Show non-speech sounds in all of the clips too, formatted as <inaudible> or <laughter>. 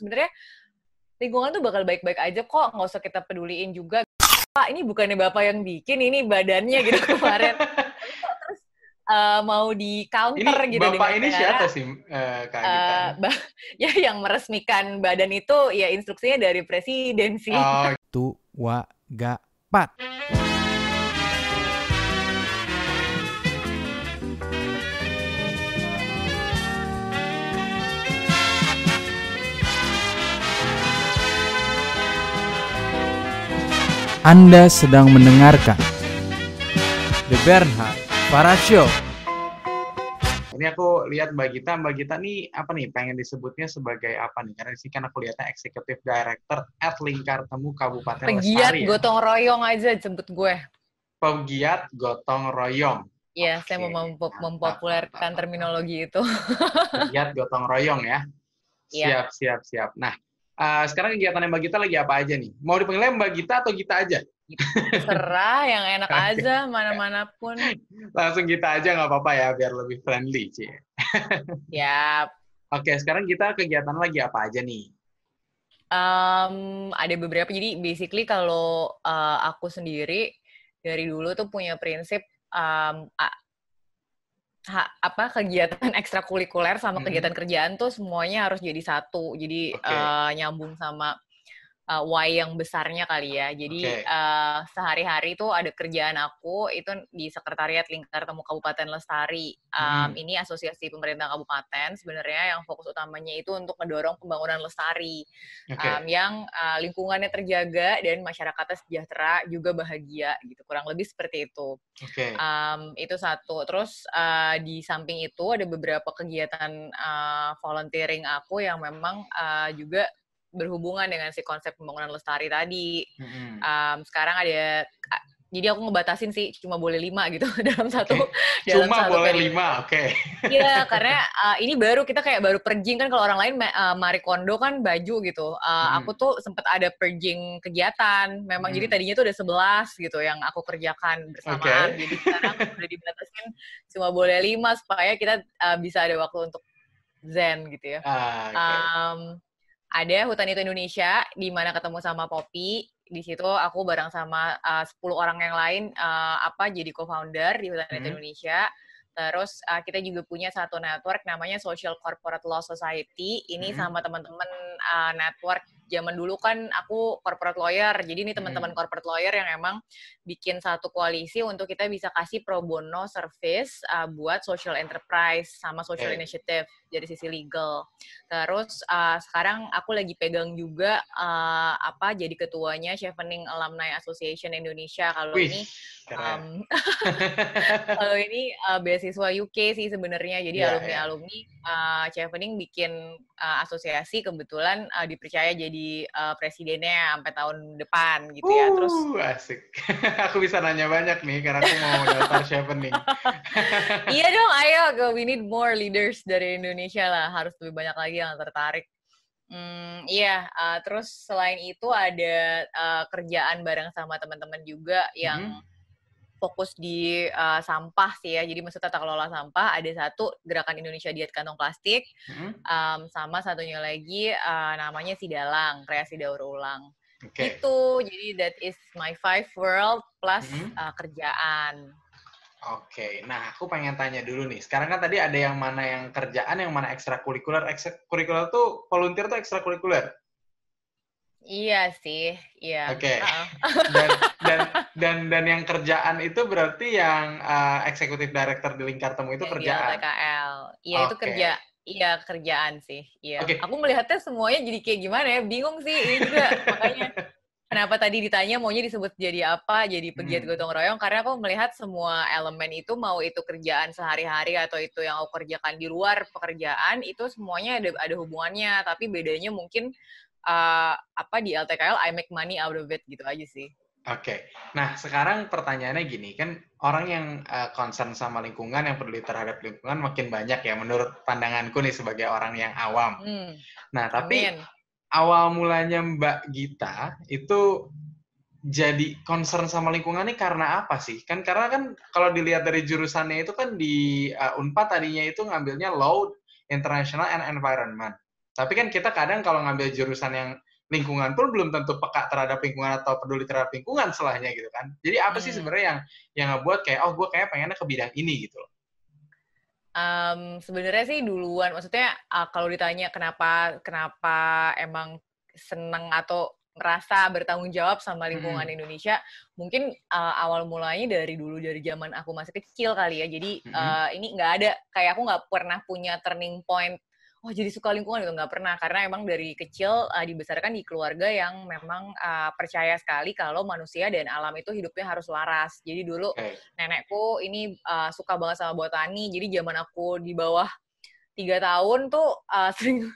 sebenarnya lingkungan tuh bakal baik-baik aja kok, nggak usah kita peduliin juga. Pak, ini bukannya bapak yang bikin, ini badannya gitu <laughs> kemarin. Terus uh, mau di counter ini, gitu bapak ini siapa sih uh, Kak uh, <laughs> ya yang meresmikan badan itu ya instruksinya dari presiden sih. Oh. Tua gapat. Anda sedang mendengarkan The Bernhard Para Show. Ini aku lihat Mbak Gita, Mbak Gita nih apa nih pengen disebutnya sebagai apa nih? Karena sih kan aku lihatnya Executive Director at Lingkar Temu Kabupaten Pegiat Lestari. Pegiat gotong ya? royong aja sebut gue. Pegiat gotong royong. Iya, okay. saya mau mem mempopulerkan terminologi itu. <laughs> Pegiat gotong royong ya. Iya. Siap, siap, siap. Nah, uh, sekarang kegiatan Mbak Gita lagi apa aja nih? Mau dipanggilnya Mbak Gita atau Gita aja? Serah, yang enak <laughs> aja, mana-mana pun. Langsung Gita aja nggak apa-apa ya, biar lebih friendly, Ci. <laughs> Yap. Oke, sekarang kita kegiatan lagi apa aja nih? Um, ada beberapa, jadi basically kalau uh, aku sendiri, dari dulu tuh punya prinsip um, ha, apa kegiatan <laughs> ekstrakurikuler sama hmm. kegiatan kerjaan tuh semuanya harus jadi satu. Jadi okay. uh, nyambung sama uh, why yang besarnya kali ya. Jadi okay. uh, sehari-hari itu ada kerjaan aku itu di Sekretariat Lingkar Temu Kabupaten Lestari. Um, hmm. Ini asosiasi pemerintah kabupaten sebenarnya yang fokus utamanya itu untuk mendorong pembangunan lestari okay. um, yang uh, lingkungannya terjaga dan masyarakatnya sejahtera juga bahagia gitu. Kurang lebih seperti itu. Okay. Um, itu satu. Terus uh, di samping itu ada beberapa kegiatan uh, volunteering aku yang memang uh, juga berhubungan dengan si konsep pembangunan lestari tadi. Mm-hmm. Um, sekarang ada jadi aku ngebatasin sih cuma boleh lima gitu <laughs> dalam satu okay. dalam cuma satu boleh periode. lima oke okay. iya <laughs> karena uh, ini baru kita kayak baru perjing kan kalau orang lain uh, Marie Kondo kan baju gitu uh, hmm. aku tuh sempat ada perjing kegiatan memang hmm. jadi tadinya tuh ada sebelas gitu yang aku kerjakan bersamaan okay. jadi sekarang udah dibatasin cuma boleh lima supaya kita uh, bisa ada waktu untuk zen gitu ya ah, okay. um, ada Hutan Itu Indonesia di mana ketemu sama Poppy. Di situ aku bareng sama uh, 10 orang yang lain uh, apa jadi co-founder di Hutan Itu hmm. Indonesia. Terus uh, kita juga punya satu network namanya Social Corporate Law Society. Ini hmm. sama teman-teman uh, network zaman dulu kan aku corporate lawyer. Jadi ini teman-teman hmm. corporate lawyer yang emang bikin satu koalisi untuk kita bisa kasih pro bono service uh, buat social enterprise sama social initiative dari sisi legal. Terus uh, sekarang aku lagi pegang juga uh, apa jadi ketuanya Chevening Alumni Association Indonesia. Kalau ini um, <laughs> kalau ini uh, beasiswa UK sih sebenarnya. Jadi yeah, alumni alumni uh, Chevening bikin uh, asosiasi kebetulan uh, dipercaya jadi uh, presidennya sampai tahun depan gitu ya. Terus uh, asik. <laughs> aku bisa nanya banyak nih karena aku mau daftar Chevening. <laughs> iya dong, ayo go. We need more leaders dari Indonesia lah. Harus lebih banyak lagi yang tertarik. Hmm, iya, uh, terus selain itu ada uh, kerjaan bareng sama teman-teman juga yang hmm fokus di uh, sampah sih ya. Jadi maksudnya tata kelola sampah ada satu gerakan Indonesia diet kantong plastik, hmm um, sama satunya lagi uh, namanya Sidalang, kreasi daur ulang. Okay. Itu jadi that is my five world plus hmm uh, kerjaan. Oke, okay. nah aku pengen tanya dulu nih. Sekarang kan tadi ada yang mana yang kerjaan, yang mana ekstrakurikuler. Ekstrakurikuler tuh volunteer tuh ekstrakurikuler. Iya sih, iya. Oke. Okay. Uh -uh. dan, dan <laughs> dan dan yang kerjaan itu berarti yang uh, eksekutif director di Lingkar Temu itu kerjaan. Di LTKL. Iya okay. itu kerja. Iya kerjaan sih. Iya. Okay. Aku melihatnya semuanya jadi kayak gimana ya? Bingung sih ini juga makanya. Kenapa tadi ditanya maunya disebut jadi apa, jadi pegiat hmm. gotong royong? Karena aku melihat semua elemen itu mau itu kerjaan sehari-hari atau itu yang aku kerjakan di luar pekerjaan itu semuanya ada ada hubungannya, tapi bedanya mungkin uh, apa di LTKL I make money out of it gitu aja sih. Oke, okay. nah sekarang pertanyaannya gini kan orang yang uh, concern sama lingkungan yang peduli terhadap lingkungan makin banyak ya menurut pandanganku nih sebagai orang yang awam. Hmm. Nah tapi Amin. awal mulanya Mbak Gita itu jadi concern sama lingkungan ini karena apa sih? Kan karena kan kalau dilihat dari jurusannya itu kan di uh, Unpad tadinya itu ngambilnya Law International and Environment. Tapi kan kita kadang kalau ngambil jurusan yang lingkungan pun belum tentu peka terhadap lingkungan atau peduli terhadap lingkungan selahnya gitu kan. Jadi apa sih hmm. sebenarnya yang yang ngebuat kayak oh gue kayak pengennya ke bidang ini gitu loh. Um, sebenarnya sih duluan, maksudnya uh, kalau ditanya kenapa kenapa emang seneng atau merasa bertanggung jawab sama lingkungan hmm. Indonesia, mungkin uh, awal mulanya dari dulu dari zaman aku masih kecil kali ya. Jadi hmm. uh, ini nggak ada kayak aku nggak pernah punya turning point oh jadi suka lingkungan itu nggak pernah karena emang dari kecil uh, dibesarkan di keluarga yang memang uh, percaya sekali kalau manusia dan alam itu hidupnya harus laras. Jadi dulu okay. nenekku ini uh, suka banget sama botani. Jadi zaman aku di bawah tiga tahun tuh uh, <laughs> sering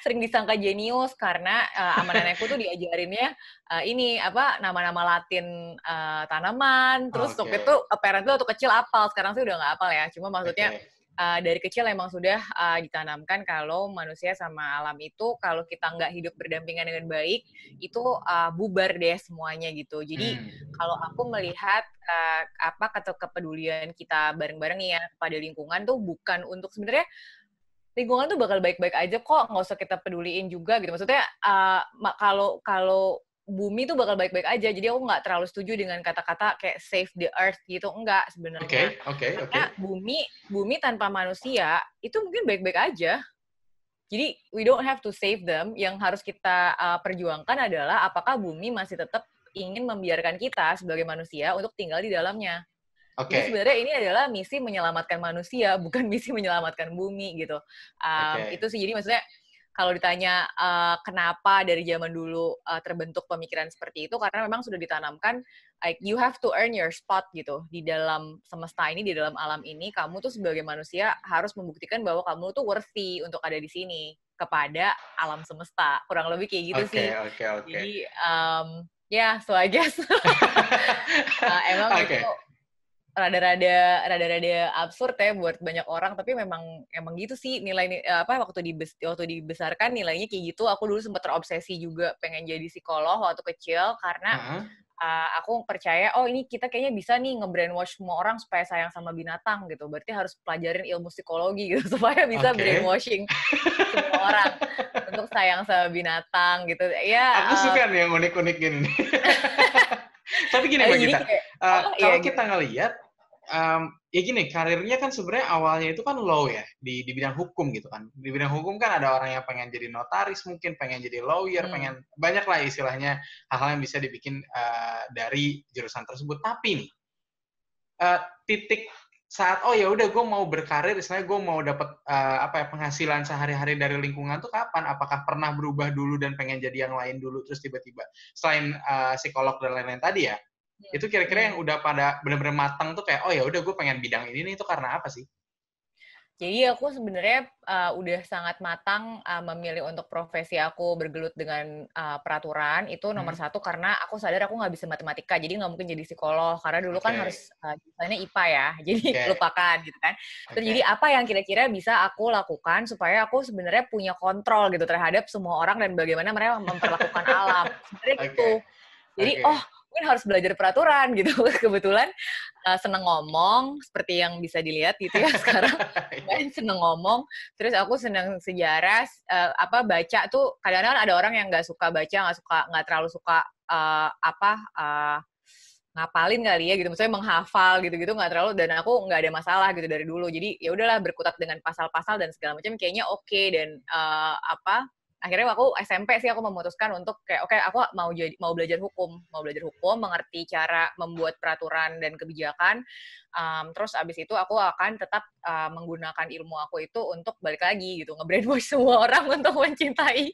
sering disangka jenius karena uh, sama <laughs> nenekku tuh diajarinnya uh, ini apa nama-nama Latin uh, tanaman. Terus okay. waktu itu apparently waktu kecil apal, sekarang sih udah nggak apal ya. Cuma maksudnya okay uh, dari kecil emang sudah uh, ditanamkan kalau manusia sama alam itu kalau kita nggak hidup berdampingan dengan baik itu uh, bubar deh semuanya gitu. Jadi hmm. kalau aku melihat uh, apa kata kepedulian kita bareng-bareng ya pada lingkungan tuh bukan untuk sebenarnya lingkungan tuh bakal baik-baik aja kok nggak usah kita peduliin juga gitu maksudnya uh, kalau kalau bumi tuh bakal baik-baik aja. Jadi aku nggak terlalu setuju dengan kata-kata kayak save the earth gitu. Enggak sebenarnya. Oke, okay, oke, okay, oke. Okay. bumi bumi tanpa manusia itu mungkin baik-baik aja. Jadi we don't have to save them. Yang harus kita uh, perjuangkan adalah apakah bumi masih tetap ingin membiarkan kita sebagai manusia untuk tinggal di dalamnya. Okay. Jadi sebenarnya ini adalah misi menyelamatkan manusia, bukan <laughs> misi menyelamatkan bumi gitu. Um, okay. Itu sih jadi maksudnya kalau ditanya uh, kenapa dari zaman dulu uh, terbentuk pemikiran seperti itu karena memang sudah ditanamkan like you have to earn your spot gitu di dalam semesta ini di dalam alam ini kamu tuh sebagai manusia harus membuktikan bahwa kamu tuh worthy untuk ada di sini kepada alam semesta kurang lebih kayak gitu okay, sih okay, okay. jadi um, ya yeah, so I guess uh, <laughs> emang okay. itu rada-rada rada-rada absurd ya buat banyak orang tapi memang emang gitu sih nilai apa waktu dibes, waktu dibesarkan nilainya kayak gitu aku dulu sempat terobsesi juga pengen jadi psikolog waktu kecil karena uh -huh. uh, aku percaya oh ini kita kayaknya bisa nih nge-brainwash semua orang supaya sayang sama binatang gitu berarti harus pelajarin ilmu psikologi gitu <laughs> supaya bisa okay. brainwashing semua orang untuk sayang sama binatang gitu ya aku uh, suka nih yang unik-unik gini <laughs> tapi gini mbak kita uh, oh, kalau iya, kita gitu. ngelihat um, ya gini, karirnya kan sebenarnya awalnya itu kan low ya di di bidang hukum gitu kan. Di bidang hukum kan ada orang yang pengen jadi notaris mungkin, pengen jadi lawyer, hmm. pengen banyak lah istilahnya hal-hal yang bisa dibikin uh, dari jurusan tersebut. Tapi nih uh, titik saat oh ya udah gue mau berkarir, istilahnya gue mau dapat uh, apa ya penghasilan sehari-hari dari lingkungan tuh kapan? Apakah pernah berubah dulu dan pengen jadi yang lain dulu terus tiba-tiba selain uh, psikolog dan lain-lain tadi ya? Iya. Itu kira-kira yang udah pada benar-benar matang tuh kayak oh ya udah gue pengen bidang ini nih itu karena apa sih? Jadi aku sebenarnya uh, udah sangat matang uh, memilih untuk profesi aku bergelut dengan uh, peraturan itu nomor hmm. satu karena aku sadar aku nggak bisa matematika jadi nggak mungkin jadi psikolog karena dulu okay. kan harus uh, misalnya IPA ya <laughs> jadi okay. lupakan gitu kan. Terus okay. jadi apa yang kira-kira bisa aku lakukan supaya aku sebenarnya punya kontrol gitu terhadap semua orang dan bagaimana mereka memperlakukan alam sebenarnya okay. gitu. Jadi okay. oh mungkin harus belajar peraturan gitu. <laughs> Kebetulan uh, seneng ngomong seperti yang bisa dilihat gitu ya sekarang. <laughs> main seneng ngomong. Terus aku seneng sejarah uh, apa baca tuh kadang-kadang ada orang yang nggak suka baca, nggak suka nggak terlalu suka uh, apa uh, ngapalin kali ya gitu misalnya menghafal gitu-gitu nggak terlalu dan aku nggak ada masalah gitu dari dulu jadi ya udahlah berkutat dengan pasal-pasal dan segala macam kayaknya oke okay, dan uh, apa akhirnya aku SMP sih aku memutuskan untuk kayak oke okay, aku mau jadi mau belajar hukum. Mau belajar hukum mengerti cara membuat peraturan dan kebijakan. Um, terus abis itu aku akan tetap uh, menggunakan ilmu aku itu untuk balik lagi gitu ngebrainwash <laughs> semua orang untuk mencintai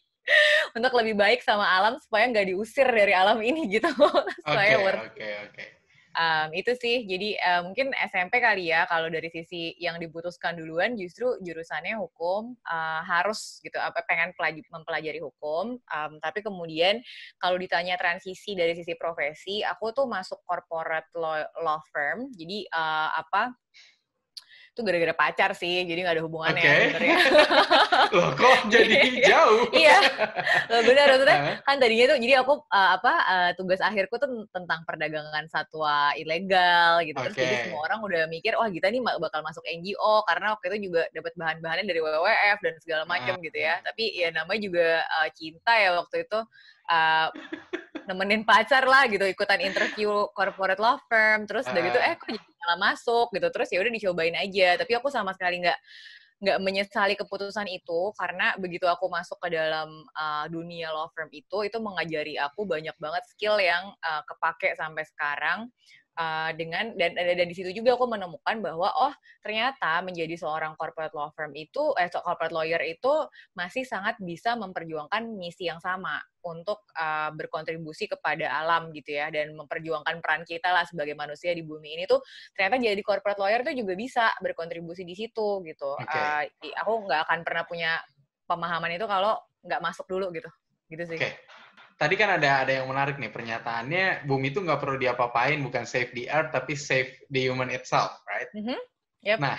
untuk lebih baik sama alam supaya nggak diusir dari alam ini gitu. <laughs> Supaya okay, worth okay, okay um, itu sih. Jadi uh, mungkin SMP kali ya kalau dari sisi yang dibutuhkan duluan justru jurusannya hukum uh, harus gitu apa pengen pelaj- mempelajari hukum. Um, tapi kemudian kalau ditanya transisi dari sisi profesi aku tuh masuk corporate law, law firm. Jadi uh, apa itu gara-gara pacar sih, jadi nggak ada hubungannya okay. sebenarnya. <laughs> Loh kok jadi jauh? iya, benar maksudnya kan tadinya tuh jadi aku uh, apa uh, tugas akhirku tuh tentang perdagangan satwa ilegal gitu. Terus jadi semua orang udah mikir, wah kita nih bakal masuk NGO karena waktu itu juga dapat bahan-bahannya dari WWF dan segala macam gitu ya. Tapi ya namanya juga uh, cinta ya waktu itu uh, nemenin pacar lah gitu ikutan interview corporate law firm terus udah gitu eh kok jadi malah masuk? gitu terus ya udah dicobain aja. Tapi aku sama sekali nggak nggak menyesali keputusan itu karena begitu aku masuk ke dalam uh, dunia law firm itu itu mengajari aku banyak banget skill yang uh, kepake sampai sekarang Uh, dengan dan, dan di situ juga aku menemukan bahwa oh ternyata menjadi seorang corporate law firm itu eh corporate lawyer itu masih sangat bisa memperjuangkan misi yang sama untuk uh, berkontribusi kepada alam gitu ya dan memperjuangkan peran kita lah sebagai manusia di bumi ini tuh ternyata jadi corporate lawyer tuh juga bisa berkontribusi di situ gitu. Okay. Uh, aku nggak akan pernah punya pemahaman itu kalau nggak masuk dulu gitu gitu sih. Okay tadi kan ada ada yang menarik nih pernyataannya bumi itu nggak perlu diapa-apain bukan save the earth tapi save the human itself right mm-hmm. yep. nah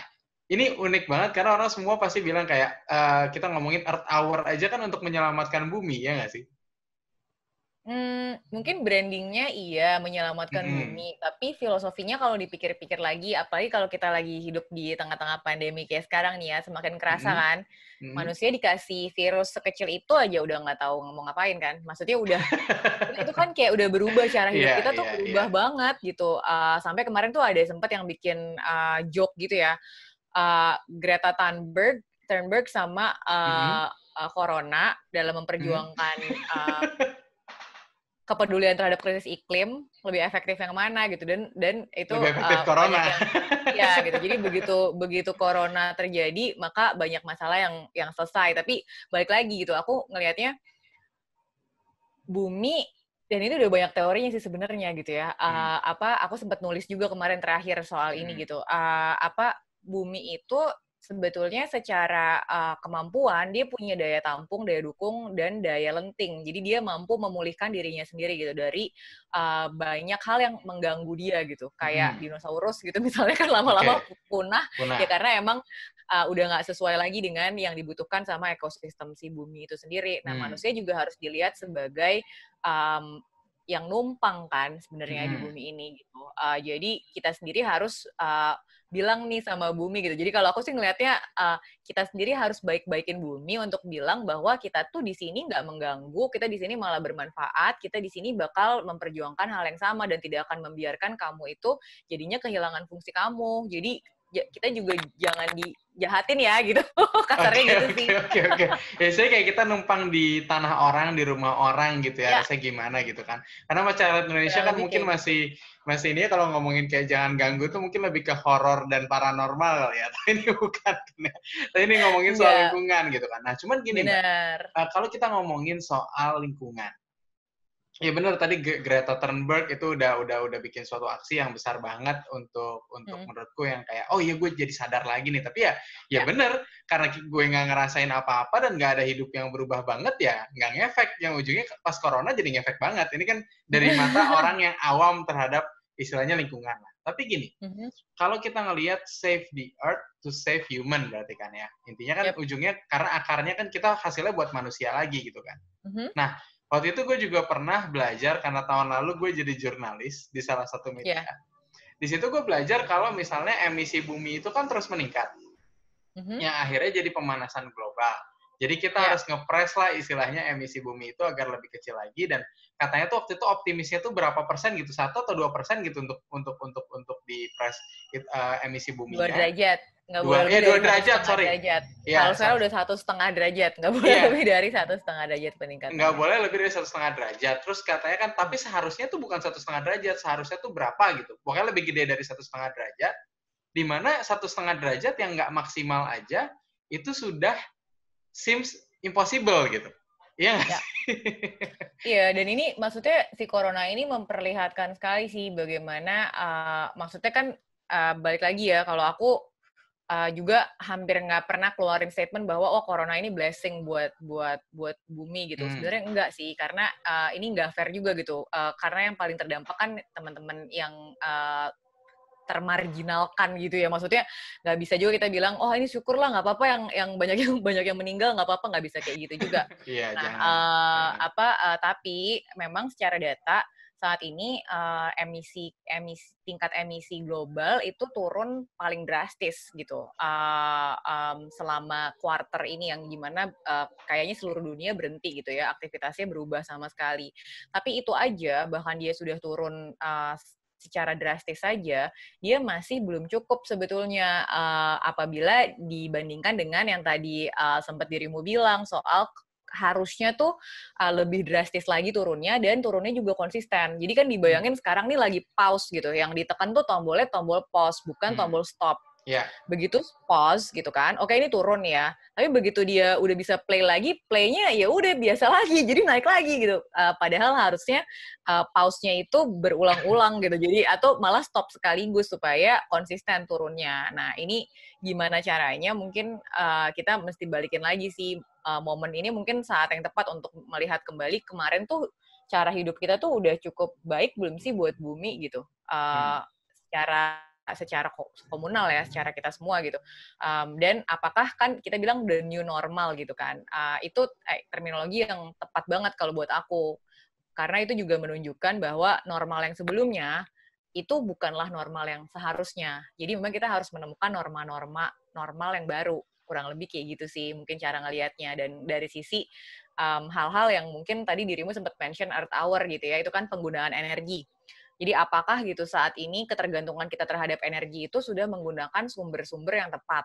ini unik banget karena orang semua pasti bilang kayak uh, kita ngomongin earth hour aja kan untuk menyelamatkan bumi ya nggak sih Hmm, mungkin brandingnya iya menyelamatkan hmm. bumi, tapi filosofinya kalau dipikir-pikir lagi, apalagi kalau kita lagi hidup di tengah-tengah pandemi kayak sekarang nih ya, semakin kerasa hmm. kan, hmm. manusia dikasih virus sekecil itu aja udah nggak tahu ngomong ngapain kan, maksudnya udah <laughs> itu kan kayak udah berubah cara hidup yeah, kita tuh yeah, berubah yeah. banget gitu, uh, sampai kemarin tuh ada sempat yang bikin uh, joke gitu ya, uh, Greta Thunberg, Thunberg sama uh, hmm. uh, Corona dalam memperjuangkan hmm. uh, <laughs> kepedulian terhadap krisis iklim lebih efektif yang mana gitu. Dan dan itu lebih efektif uh, corona. yang, <laughs> ya gitu. Jadi begitu begitu corona terjadi maka banyak masalah yang yang selesai. Tapi balik lagi gitu aku ngelihatnya bumi dan ini udah banyak teorinya sih sebenarnya gitu ya. Uh, hmm. apa aku sempat nulis juga kemarin terakhir soal hmm. ini gitu. Uh, apa bumi itu sebetulnya secara uh, kemampuan dia punya daya tampung, daya dukung dan daya lenting. Jadi dia mampu memulihkan dirinya sendiri gitu dari uh, banyak hal yang mengganggu dia gitu. Kayak hmm. dinosaurus gitu <laughs> misalnya kan lama-lama okay. punah, punah ya karena emang uh, udah nggak sesuai lagi dengan yang dibutuhkan sama ekosistem si bumi itu sendiri. Nah, hmm. manusia juga harus dilihat sebagai um, yang numpang kan sebenarnya hmm. di bumi ini gitu. Uh, jadi kita sendiri harus uh, bilang nih sama bumi gitu. Jadi kalau aku sih ngelihatnya uh, kita sendiri harus baik-baikin bumi untuk bilang bahwa kita tuh di sini nggak mengganggu, kita di sini malah bermanfaat, kita di sini bakal memperjuangkan hal yang sama dan tidak akan membiarkan kamu itu jadinya kehilangan fungsi kamu. Jadi kita juga jangan dijahatin ya gitu. <laughs> Kasarnya okay, gitu sih. oke okay, oke. Okay. ya saya kayak kita numpang di tanah orang di rumah orang gitu ya, ya. rasanya gimana gitu kan. Karena masyarakat Indonesia ya, kan mungkin kayak... masih masih ini kalau ngomongin kayak jangan ganggu tuh mungkin lebih ke horor dan paranormal ya. <laughs> Tapi ini bukan tapi ini ngomongin soal ya. lingkungan gitu kan. Nah cuman gini Mbak, uh, kalau kita ngomongin soal lingkungan Iya benar. Tadi Greta Thunberg itu udah udah udah bikin suatu aksi yang besar banget untuk untuk hmm. menurutku yang kayak oh iya gue jadi sadar lagi nih. Tapi ya ya, ya. bener karena gue nggak ngerasain apa-apa dan nggak ada hidup yang berubah banget ya nggak ngefek. Yang ujungnya pas corona jadi ngefek banget. Ini kan dari <laughs> mata orang yang awam terhadap istilahnya lingkungan lah. Tapi gini hmm. kalau kita ngelihat save the earth to save human berarti kan ya. Intinya kan yep. ujungnya karena akarnya kan kita hasilnya buat manusia lagi gitu kan. Mm-hmm. nah Waktu itu gue juga pernah belajar karena tahun lalu gue jadi jurnalis di salah satu media. Yeah. Di situ gue belajar kalau misalnya emisi bumi itu kan terus meningkat. Mm-hmm. Yang akhirnya jadi pemanasan global. Jadi kita yeah. harus ngepres lah istilahnya emisi bumi itu agar lebih kecil lagi dan katanya tuh waktu itu optimisnya tuh berapa persen gitu satu atau dua persen gitu untuk untuk untuk untuk di press uh, emisi bumi. Dua derajat nggak boleh lebih dua derajat sorry. derajat. Ya, kalau saya udah satu setengah derajat nggak boleh ya. <laughs> lebih dari satu setengah derajat peningkatan. Nggak boleh lebih dari satu setengah derajat. Terus katanya kan tapi seharusnya tuh bukan satu setengah derajat seharusnya tuh berapa gitu. Pokoknya lebih gede dari satu setengah derajat di mana satu setengah derajat yang nggak maksimal aja itu sudah seems impossible gitu. Iya ya. <laughs> Iya, dan ini maksudnya si corona ini memperlihatkan sekali sih bagaimana uh, maksudnya kan uh, balik lagi ya kalau aku uh, juga hampir nggak pernah keluarin statement bahwa oh corona ini blessing buat buat buat bumi gitu. Hmm. Sebenarnya enggak sih karena uh, ini nggak fair juga gitu. Uh, karena yang paling terdampak kan teman-teman yang uh, termarginalkan gitu ya maksudnya nggak bisa juga kita bilang oh ini syukurlah nggak apa-apa yang yang banyak yang <laughs> banyak yang meninggal nggak apa-apa nggak bisa kayak gitu juga <laughs> yeah, nah uh, apa uh, tapi memang secara data saat ini uh, emisi emisi tingkat emisi global itu turun paling drastis gitu. Uh, um, selama quarter ini yang gimana uh, kayaknya seluruh dunia berhenti gitu ya aktivitasnya berubah sama sekali. Tapi itu aja bahkan dia sudah turun uh, secara drastis saja, dia masih belum cukup sebetulnya uh, apabila dibandingkan dengan yang tadi uh, sempat dirimu bilang soal harusnya tuh uh, lebih drastis lagi turunnya dan turunnya juga konsisten. Jadi kan dibayangin sekarang nih lagi pause gitu. Yang ditekan tuh tombolnya tombol pause, bukan hmm. tombol stop. Yeah. Begitu pause gitu kan, oke ini turun ya. Tapi begitu dia udah bisa play lagi, playnya ya udah biasa <laughs> lagi, jadi naik lagi gitu. Uh, padahal harusnya uh, pause-nya itu berulang-ulang gitu. Jadi atau malah stop sekaligus supaya konsisten turunnya. Nah ini gimana caranya? Mungkin uh, kita mesti balikin lagi sih uh, momen ini mungkin saat yang tepat untuk melihat kembali kemarin tuh cara hidup kita tuh udah cukup baik belum sih buat bumi gitu. Uh, hmm. Secara secara komunal ya, secara kita semua gitu. Um, dan apakah kan kita bilang the new normal gitu kan? Uh, itu eh, terminologi yang tepat banget kalau buat aku, karena itu juga menunjukkan bahwa normal yang sebelumnya itu bukanlah normal yang seharusnya. Jadi memang kita harus menemukan norma-norma normal yang baru, kurang lebih kayak gitu sih mungkin cara ngelihatnya. Dan dari sisi hal-hal um, yang mungkin tadi dirimu sempat mention Earth Hour gitu ya, itu kan penggunaan energi jadi apakah gitu saat ini ketergantungan kita terhadap energi itu sudah menggunakan sumber-sumber yang tepat?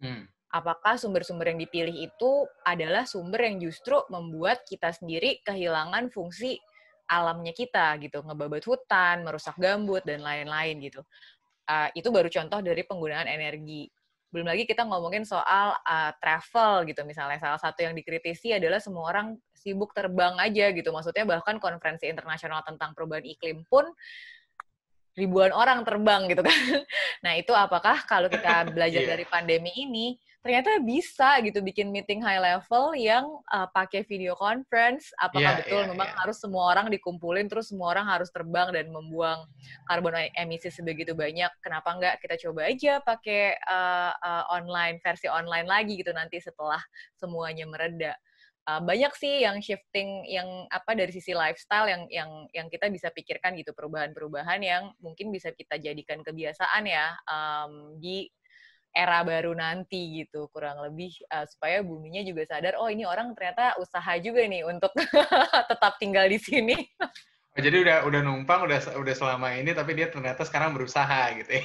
Hmm. Apakah sumber-sumber yang dipilih itu adalah sumber yang justru membuat kita sendiri kehilangan fungsi alamnya kita gitu, ngebabat hutan, merusak gambut dan lain-lain gitu. Uh, itu baru contoh dari penggunaan energi. Belum lagi kita ngomongin soal uh, travel gitu misalnya. Salah satu yang dikritisi adalah semua orang sibuk terbang aja gitu. Maksudnya bahkan konferensi internasional tentang perubahan iklim pun ribuan orang terbang gitu kan. <laughs> Nah, itu apakah kalau kita belajar yeah. dari pandemi ini ternyata bisa gitu bikin meeting high level yang uh, pakai video conference. Apakah yeah, betul yeah, memang yeah. harus semua orang dikumpulin terus semua orang harus terbang dan membuang karbon emisi sebegitu banyak? Kenapa enggak kita coba aja pakai uh, uh, online versi online lagi gitu nanti setelah semuanya mereda? Uh, banyak sih yang shifting yang apa dari sisi lifestyle yang yang yang kita bisa pikirkan gitu perubahan-perubahan yang mungkin bisa kita jadikan kebiasaan ya um, di era baru nanti gitu kurang lebih uh, supaya buminya juga sadar oh ini orang ternyata usaha juga nih untuk <laughs> tetap tinggal di sini. <laughs> Oh, jadi udah udah numpang udah udah selama ini tapi dia ternyata sekarang berusaha gitu ya.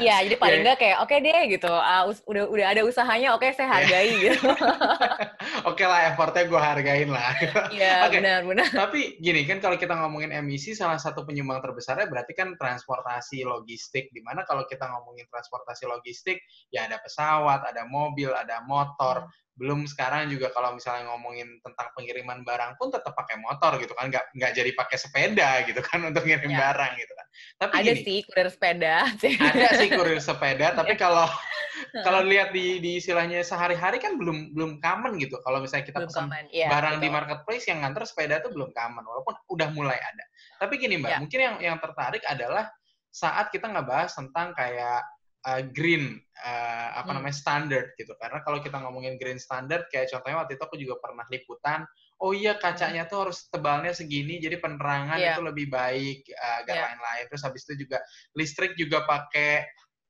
Iya, jadi paling enggak kayak oke okay deh gitu. Uh, udah udah ada usahanya, oke okay, saya hargai yeah. gitu. <laughs> oke okay lah effortnya gue hargain lah. Iya, <laughs> okay. benar benar. Tapi gini kan kalau kita ngomongin emisi salah satu penyumbang terbesarnya berarti kan transportasi logistik di mana kalau kita ngomongin transportasi logistik ya ada pesawat, ada mobil, ada motor. Hmm belum sekarang juga kalau misalnya ngomongin tentang pengiriman barang pun tetap pakai motor gitu kan nggak nggak jadi pakai sepeda gitu kan <laughs> untuk ngirim ya. barang gitu kan tapi ada gini, sih kurir sepeda ada sih kurir sepeda tapi ya. kalau <laughs> kalau lihat di di istilahnya sehari-hari kan belum belum common gitu kalau misalnya kita belum pesan ya, barang betul. di marketplace yang nganter sepeda itu belum common walaupun udah mulai ada tapi gini mbak ya. mungkin yang yang tertarik adalah saat kita nggak bahas tentang kayak uh, green uh, apa hmm. namanya standard gitu karena kalau kita ngomongin green standard kayak contohnya waktu itu aku juga pernah liputan oh iya kacanya tuh harus tebalnya segini jadi penerangan yeah. itu lebih baik uh, agar yeah. lain-lain terus habis itu juga listrik juga pakai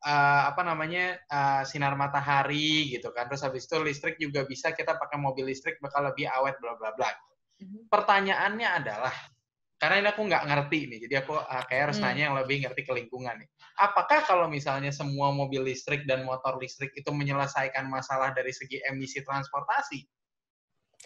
uh, apa namanya uh, sinar matahari gitu kan terus habis itu listrik juga bisa kita pakai mobil listrik bakal lebih awet bla bla bla mm-hmm. pertanyaannya adalah karena ini aku nggak ngerti nih, jadi aku uh, kayak harus hmm. nanya yang lebih ngerti ke lingkungan nih. Apakah kalau misalnya semua mobil listrik dan motor listrik itu menyelesaikan masalah dari segi emisi transportasi?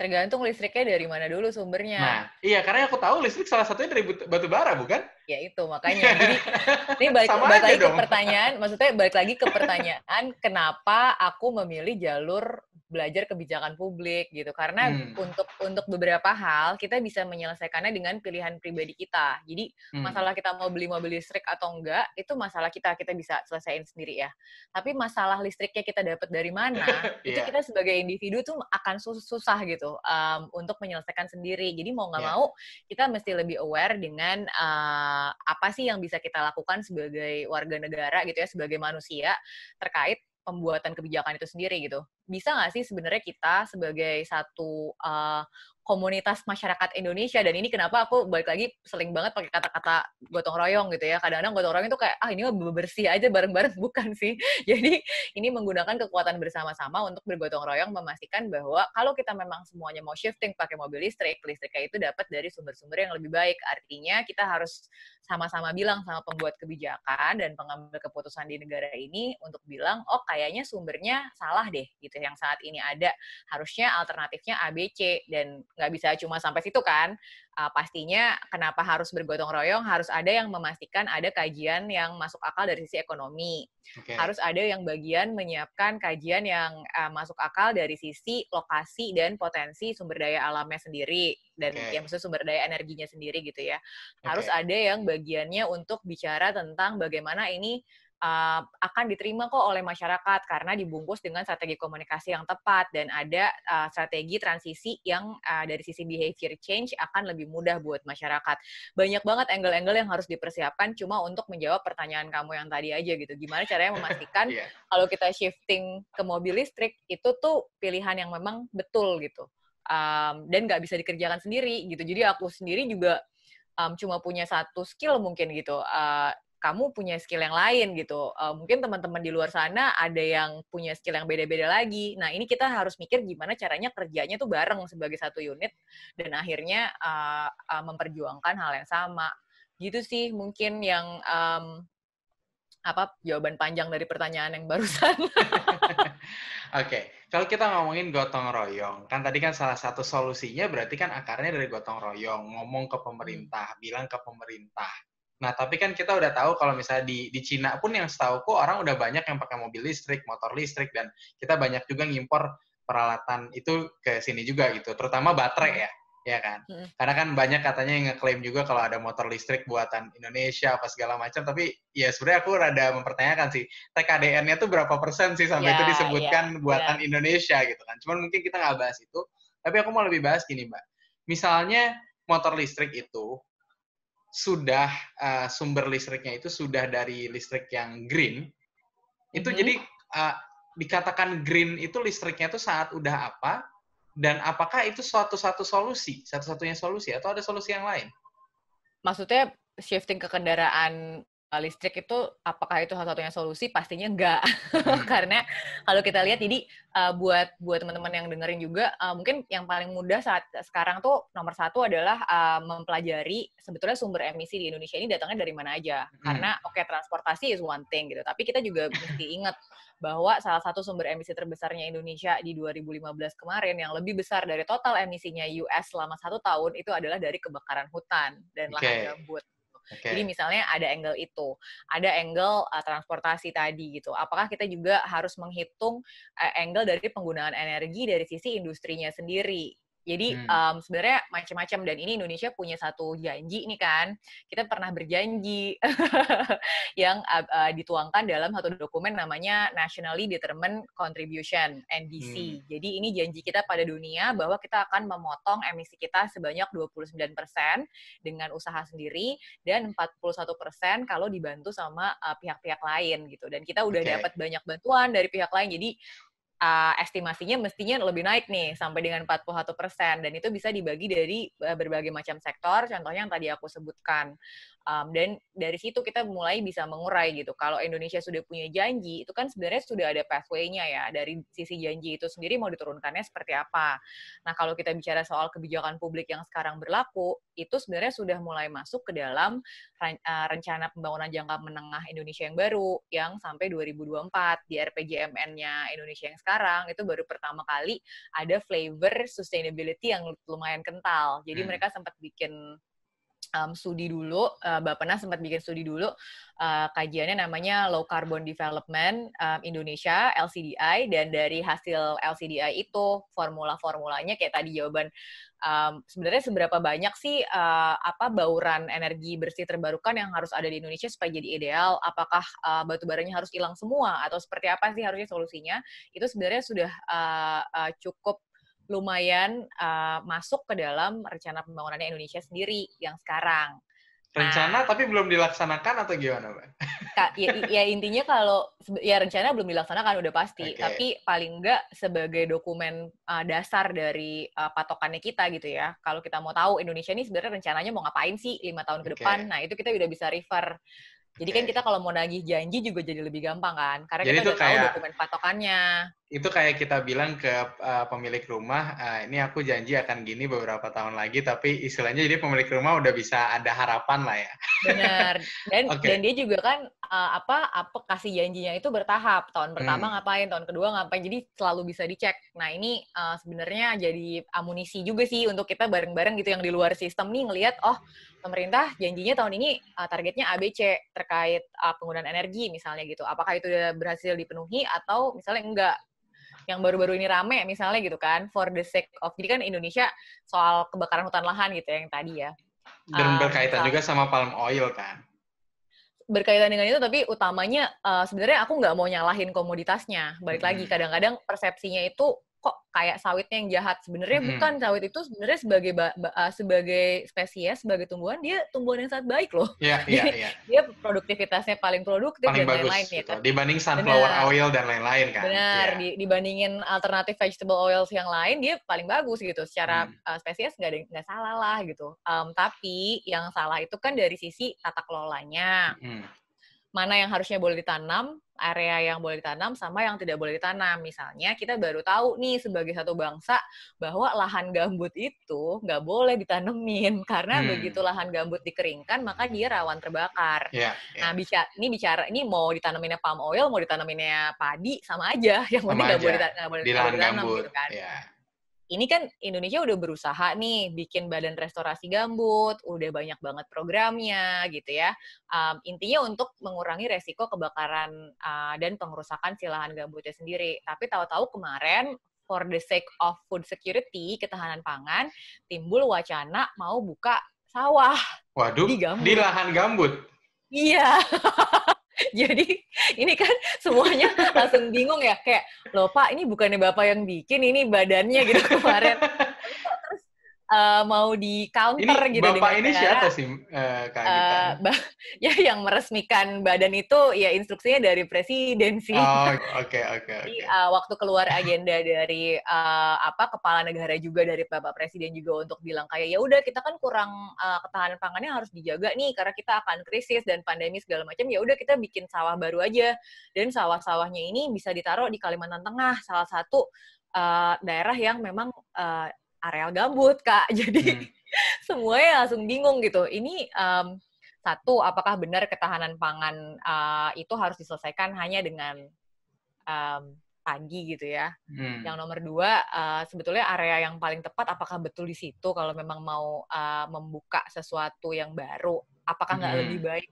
Tergantung listriknya dari mana dulu sumbernya. Nah, iya karena aku tahu listrik salah satunya dari batu bara, bukan? Ya itu makanya. Jadi <laughs> ini balik, balik lagi dong. ke pertanyaan, maksudnya balik lagi ke pertanyaan, kenapa aku memilih jalur belajar kebijakan publik gitu karena hmm. untuk untuk beberapa hal kita bisa menyelesaikannya dengan pilihan pribadi kita jadi hmm. masalah kita mau beli mobil listrik atau enggak itu masalah kita kita bisa selesaiin sendiri ya tapi masalah listriknya kita dapat dari mana <laughs> itu yeah. kita sebagai individu tuh akan susah gitu um, untuk menyelesaikan sendiri jadi mau nggak yeah. mau kita mesti lebih aware dengan uh, apa sih yang bisa kita lakukan sebagai warga negara gitu ya sebagai manusia terkait pembuatan kebijakan itu sendiri gitu. Bisa nggak sih sebenarnya kita sebagai satu uh, komunitas masyarakat Indonesia dan ini kenapa aku balik lagi sering banget pakai kata-kata gotong royong gitu ya. Kadang-kadang gotong royong itu kayak ah ini mah bersih aja bareng-bareng. <laughs> Bukan sih. <laughs> Jadi ini menggunakan kekuatan bersama-sama untuk bergotong royong memastikan bahwa kalau kita memang semuanya mau shifting pakai mobil listrik listriknya itu dapat dari sumber-sumber yang lebih baik. Artinya kita harus sama-sama bilang sama pembuat kebijakan dan pengambil keputusan di negara ini untuk bilang oh kayaknya sumbernya salah deh gitu yang saat ini ada harusnya alternatifnya ABC dan nggak bisa cuma sampai situ kan. Uh, pastinya kenapa harus bergotong royong harus ada yang memastikan ada kajian yang masuk akal dari sisi ekonomi. Okay. Harus ada yang bagian menyiapkan kajian yang uh, masuk akal dari sisi lokasi dan potensi sumber daya alamnya sendiri dan okay. yang maksudnya sumber daya energinya sendiri gitu ya. Harus okay. ada yang bagiannya untuk bicara tentang bagaimana ini uh, akan diterima kok oleh masyarakat karena dibungkus dengan strategi komunikasi yang tepat dan ada uh, strategi transisi yang uh, dari sisi behavior change akan lebih mudah buat masyarakat. Banyak banget angle-angle yang harus dipersiapkan cuma untuk menjawab pertanyaan kamu yang tadi aja gitu. Gimana caranya memastikan <laughs> yeah. kalau kita shifting ke mobil listrik itu tuh pilihan yang memang betul gitu. Um, dan nggak bisa dikerjakan sendiri gitu. Jadi aku sendiri juga um, cuma punya satu skill mungkin gitu. Uh, kamu punya skill yang lain gitu. Uh, mungkin teman-teman di luar sana ada yang punya skill yang beda-beda lagi. Nah, ini kita harus mikir gimana caranya kerjanya tuh bareng sebagai satu unit dan akhirnya uh, uh, memperjuangkan hal yang sama. Gitu sih mungkin yang um, apa jawaban panjang dari pertanyaan yang barusan. <laughs> Oke, okay. kalau kita ngomongin gotong royong, kan tadi kan salah satu solusinya berarti kan akarnya dari gotong royong, ngomong ke pemerintah, bilang ke pemerintah Nah, tapi kan kita udah tahu kalau misalnya di di Cina pun yang setahu kok orang udah banyak yang pakai mobil listrik, motor listrik dan kita banyak juga ngimpor peralatan itu ke sini juga gitu, terutama baterai ya, ya kan? Hmm. Karena kan banyak katanya yang ngeklaim juga kalau ada motor listrik buatan Indonesia apa segala macam, tapi ya sebenarnya aku rada mempertanyakan sih TKDN-nya tuh berapa persen sih sampai yeah, itu disebutkan yeah, buatan yeah. Indonesia gitu kan? Cuman mungkin kita nggak bahas itu, tapi aku mau lebih bahas gini mbak, misalnya motor listrik itu sudah uh, sumber listriknya itu sudah dari listrik yang green, itu mm -hmm. jadi uh, dikatakan green itu listriknya itu saat udah apa, dan apakah itu suatu satu solusi, satu-satunya solusi, atau ada solusi yang lain? Maksudnya shifting ke kendaraan listrik itu apakah itu salah satunya solusi? Pastinya enggak. Hmm. <laughs> Karena kalau kita lihat jadi uh, buat buat teman-teman yang dengerin juga uh, mungkin yang paling mudah saat sekarang tuh nomor satu adalah uh, mempelajari sebetulnya sumber emisi di Indonesia ini datangnya dari mana aja. Hmm. Karena oke okay, transportasi is one thing gitu, tapi kita juga mesti ingat bahwa salah satu sumber emisi terbesarnya Indonesia di 2015 kemarin yang lebih besar dari total emisinya US selama satu tahun itu adalah dari kebakaran hutan dan okay. lahan gambut. Okay. Jadi misalnya ada angle itu, ada angle uh, transportasi tadi gitu. Apakah kita juga harus menghitung uh, angle dari penggunaan energi dari sisi industrinya sendiri? Jadi hmm. um, sebenarnya macam-macam dan ini Indonesia punya satu janji nih kan. Kita pernah berjanji <laughs> yang uh, uh, dituangkan dalam satu dokumen namanya Nationally Determined Contribution (NDC). Hmm. Jadi ini janji kita pada dunia bahwa kita akan memotong emisi kita sebanyak 29% dengan usaha sendiri dan 41% kalau dibantu sama pihak-pihak uh, lain gitu. Dan kita udah okay. dapat banyak bantuan dari pihak lain. Jadi uh, estimasinya mestinya lebih naik nih sampai dengan 41 persen. Dan itu bisa dibagi dari uh, berbagai macam sektor. Contohnya yang tadi aku sebutkan Um, dan dari situ kita mulai bisa mengurai gitu. Kalau Indonesia sudah punya janji, itu kan sebenarnya sudah ada pathway-nya ya. Dari sisi janji itu sendiri mau diturunkannya seperti apa. Nah, kalau kita bicara soal kebijakan publik yang sekarang berlaku, itu sebenarnya sudah mulai masuk ke dalam uh, rencana pembangunan jangka menengah Indonesia yang baru, yang sampai 2024 di RPJMN-nya Indonesia yang sekarang, itu baru pertama kali ada flavor sustainability yang lumayan kental. Jadi hmm. mereka sempat bikin um, studi dulu, uh, Bapenas sempat bikin studi dulu, uh, kajiannya namanya Low Carbon Development um, Indonesia LCDI dan dari hasil LCDI itu formula-formulanya kayak tadi jawaban um, sebenarnya seberapa banyak sih uh, apa bauran energi bersih terbarukan yang harus ada di Indonesia supaya jadi ideal? Apakah uh, batu baranya harus hilang semua atau seperti apa sih harusnya solusinya? Itu sebenarnya sudah uh, uh, cukup lumayan uh, masuk ke dalam rencana pembangunannya Indonesia sendiri yang sekarang. Rencana nah, tapi belum dilaksanakan atau gimana, Mbak? <laughs> Ya, ya intinya kalau ya rencana belum dilaksanakan udah pasti, okay. tapi paling enggak sebagai dokumen uh, dasar dari uh, patokannya kita gitu ya. Kalau kita mau tahu Indonesia ini sebenarnya rencananya mau ngapain sih lima tahun ke okay. depan, nah itu kita udah bisa refer jadi okay. kan kita kalau mau nagih janji juga jadi lebih gampang kan, karena jadi kita udah kayak, tahu dokumen patokannya. Itu kayak kita bilang ke uh, pemilik rumah, uh, ini aku janji akan gini beberapa tahun lagi, tapi istilahnya jadi pemilik rumah udah bisa ada harapan lah ya. Benar. Dan <laughs> okay. dan dia juga kan uh, apa apa kasih janjinya itu bertahap. Tahun pertama hmm. ngapain, tahun kedua ngapain, jadi selalu bisa dicek. Nah ini uh, sebenarnya jadi amunisi juga sih untuk kita bareng-bareng gitu yang di luar sistem nih ngelihat, oh pemerintah janjinya tahun ini uh, targetnya ABC terkait uh, penggunaan energi misalnya gitu. Apakah itu sudah berhasil dipenuhi atau misalnya enggak? Yang baru-baru ini rame misalnya gitu kan, for the sake of jadi kan Indonesia soal kebakaran hutan lahan gitu ya yang tadi ya. Dan uh, berkaitan juga sama palm oil kan berkaitan dengan itu tapi utamanya uh, sebenarnya aku nggak mau nyalahin komoditasnya balik hmm. lagi kadang-kadang persepsinya itu kok kayak sawitnya yang jahat sebenarnya hmm. bukan sawit itu sebenarnya sebagai uh, sebagai spesies sebagai tumbuhan dia tumbuhan yang sangat baik loh yeah, yeah, yeah. dia produktivitasnya paling produktif paling dan lain-lain ya kan dibanding sunflower benar. oil dan lain-lain kan benar yeah. di, dibandingin alternatif vegetable oils yang lain dia paling bagus gitu secara hmm. uh, spesies nggak nggak salah lah gitu um, tapi yang salah itu kan dari sisi tata kelolanya hmm. Mana yang harusnya boleh ditanam area yang boleh ditanam sama yang tidak boleh ditanam. Misalnya kita baru tahu nih sebagai satu bangsa bahwa lahan gambut itu nggak boleh ditanemin karena hmm. begitu lahan gambut dikeringkan maka dia rawan terbakar. Yeah, yeah. Nah bicara ini bicara ini mau ditanaminnya palm oil mau ditanaminnya padi sama aja yang penting nggak boleh, boleh, boleh ditanam gitu kan. Yeah ini kan Indonesia udah berusaha nih bikin badan restorasi gambut, udah banyak banget programnya gitu ya. Um, intinya untuk mengurangi resiko kebakaran uh, dan pengerusakan si lahan gambutnya sendiri. Tapi tahu-tahu kemarin for the sake of food security, ketahanan pangan, timbul wacana mau buka sawah. Waduh, di, gambut. di lahan gambut. Iya. <laughs> <laughs> Jadi ini kan semuanya langsung bingung ya kayak loh Pak ini bukannya Bapak yang bikin ini badannya gitu kemarin uh, mau di counter ini, gitu Bapak ini siapa sih uh, Kak uh, <laughs> ya yang meresmikan badan itu ya instruksinya dari presiden sih. Oh, <laughs> oke oke oke. waktu keluar agenda dari uh, apa kepala negara juga dari Bapak Presiden juga untuk bilang kayak ya udah kita kan kurang uh, ketahanan pangannya harus dijaga nih karena kita akan krisis dan pandemi segala macam ya udah kita bikin sawah baru aja dan sawah-sawahnya ini bisa ditaruh di Kalimantan Tengah salah satu uh, daerah yang memang uh, areal gambut kak <laughs> jadi hmm. semuanya langsung bingung gitu ini um, satu apakah benar ketahanan pangan uh, itu harus diselesaikan hanya dengan um, pagi gitu ya hmm. yang nomor dua uh, sebetulnya area yang paling tepat apakah betul di situ kalau memang mau uh, membuka sesuatu yang baru apakah nggak hmm. lebih baik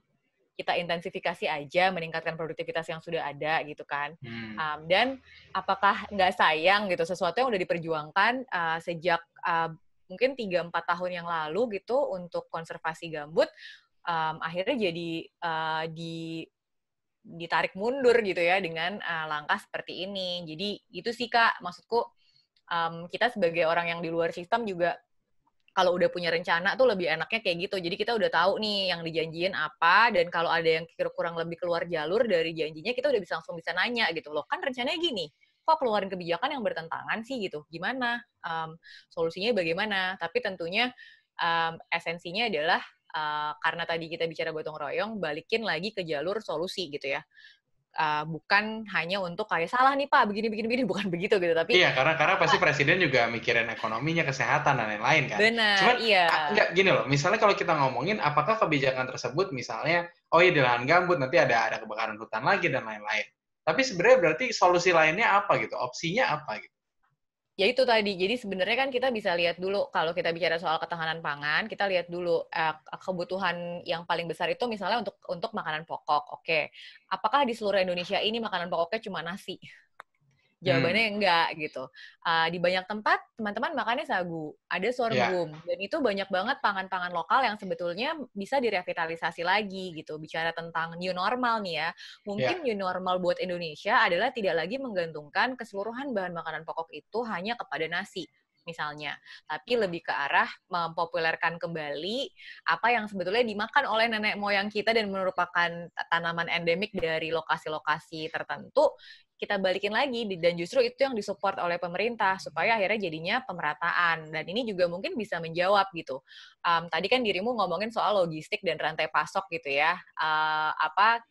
kita intensifikasi aja meningkatkan produktivitas yang sudah ada gitu kan hmm. um, dan apakah nggak sayang gitu sesuatu yang udah diperjuangkan uh, sejak uh, mungkin tiga empat tahun yang lalu gitu untuk konservasi gambut um, akhirnya jadi uh, di ditarik mundur gitu ya dengan uh, langkah seperti ini jadi itu sih kak maksudku um, kita sebagai orang yang di luar sistem juga kalau udah punya rencana tuh lebih enaknya kayak gitu. Jadi kita udah tahu nih yang dijanjiin apa dan kalau ada yang kurang lebih keluar jalur dari janjinya kita udah bisa langsung bisa nanya gitu loh. Kan rencananya gini, kok keluarin kebijakan yang bertentangan sih gitu. Gimana? Um, solusinya bagaimana? Tapi tentunya um, esensinya adalah uh, karena tadi kita bicara gotong royong, balikin lagi ke jalur solusi gitu ya uh, bukan hanya untuk kayak salah nih Pak begini begini begini. <laughs> Bukan begitu gitu tapi iya karena karena pasti presiden juga mikirin ekonominya kesehatan dan lain-lain kan? Benar Cuman, iya. enggak gini loh misalnya kalau kita ngomongin apakah kebijakan tersebut misalnya oh iya di lahan gambut nanti ada ada kebakaran hutan lagi dan lain-lain. Tapi sebenarnya berarti solusi lainnya apa gitu? Opsinya apa gitu ya itu tadi. Jadi sebenarnya kan kita bisa lihat dulu kalau kita bicara soal ketahanan pangan, kita lihat dulu eh, kebutuhan yang paling besar itu misalnya untuk untuk makanan pokok. Oke, apakah di seluruh Indonesia ini makanan pokoknya cuma nasi? Jawabannya hmm. enggak gitu. Uh, di banyak tempat teman-teman makannya sagu, ada sorghum, yeah. dan itu banyak banget pangan-pangan lokal yang sebetulnya bisa direvitalisasi lagi gitu. Bicara tentang new normal nih ya, mungkin yeah. new normal buat Indonesia adalah tidak lagi menggantungkan keseluruhan bahan makanan pokok itu hanya kepada nasi misalnya, tapi lebih ke arah mempopulerkan kembali apa yang sebetulnya dimakan oleh nenek moyang kita dan merupakan tanaman endemik dari lokasi-lokasi tertentu kita balikin lagi dan justru itu yang disupport oleh pemerintah supaya akhirnya jadinya pemerataan. Dan ini juga mungkin bisa menjawab gitu. Um, tadi kan dirimu ngomongin soal logistik dan rantai pasok gitu ya. Uh, apa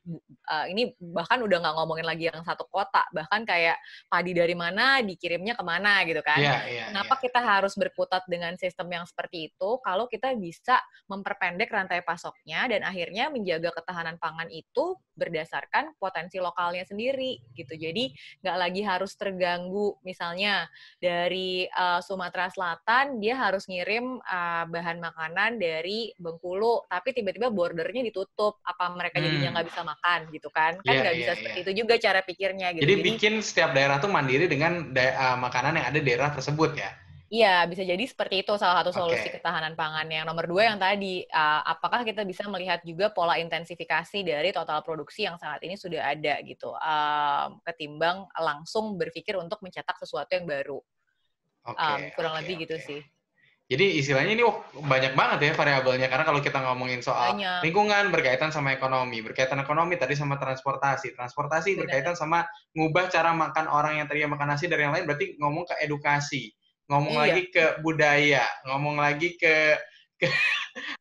uh, ini bahkan udah nggak ngomongin lagi yang satu kota. Bahkan kayak padi dari mana dikirimnya ke mana gitu kan. Yeah, yeah, kenapa yeah. kita harus berkutat dengan sistem yang seperti itu kalau kita bisa memperpendek rantai pasoknya dan akhirnya menjaga ketahanan pangan itu berdasarkan potensi lokalnya sendiri gitu. Jadi jadi nggak lagi harus terganggu. Misalnya dari uh, Sumatera Selatan dia harus ngirim uh, bahan makanan dari Bengkulu tapi tiba-tiba bordernya ditutup. Apa mereka jadinya hmm. nggak bisa makan gitu kan? Kan iya, nggak yeah, bisa yeah, seperti yeah. itu juga cara pikirnya gitu. Jadi, jadi bikin setiap daerah tuh mandiri dengan uh, makanan yang ada di daerah tersebut ya Iya, bisa jadi seperti itu salah satu solusi okay. ketahanan pangan. Yang nomor dua yang tadi, uh, apakah kita bisa melihat juga pola intensifikasi dari total produksi yang saat ini sudah ada gitu, uh, ketimbang langsung berpikir untuk mencetak sesuatu yang baru. Okay, um, kurang okay, lebih okay. gitu sih. Jadi istilahnya ini oh, banyak banget ya variabelnya karena kalau kita ngomongin soal banyak. lingkungan berkaitan sama ekonomi, berkaitan ekonomi tadi sama transportasi, transportasi Benar. berkaitan sama ngubah cara makan orang yang tadinya makan nasi dari yang lain berarti ngomong ke edukasi ngomong iya. lagi ke budaya, ngomong lagi ke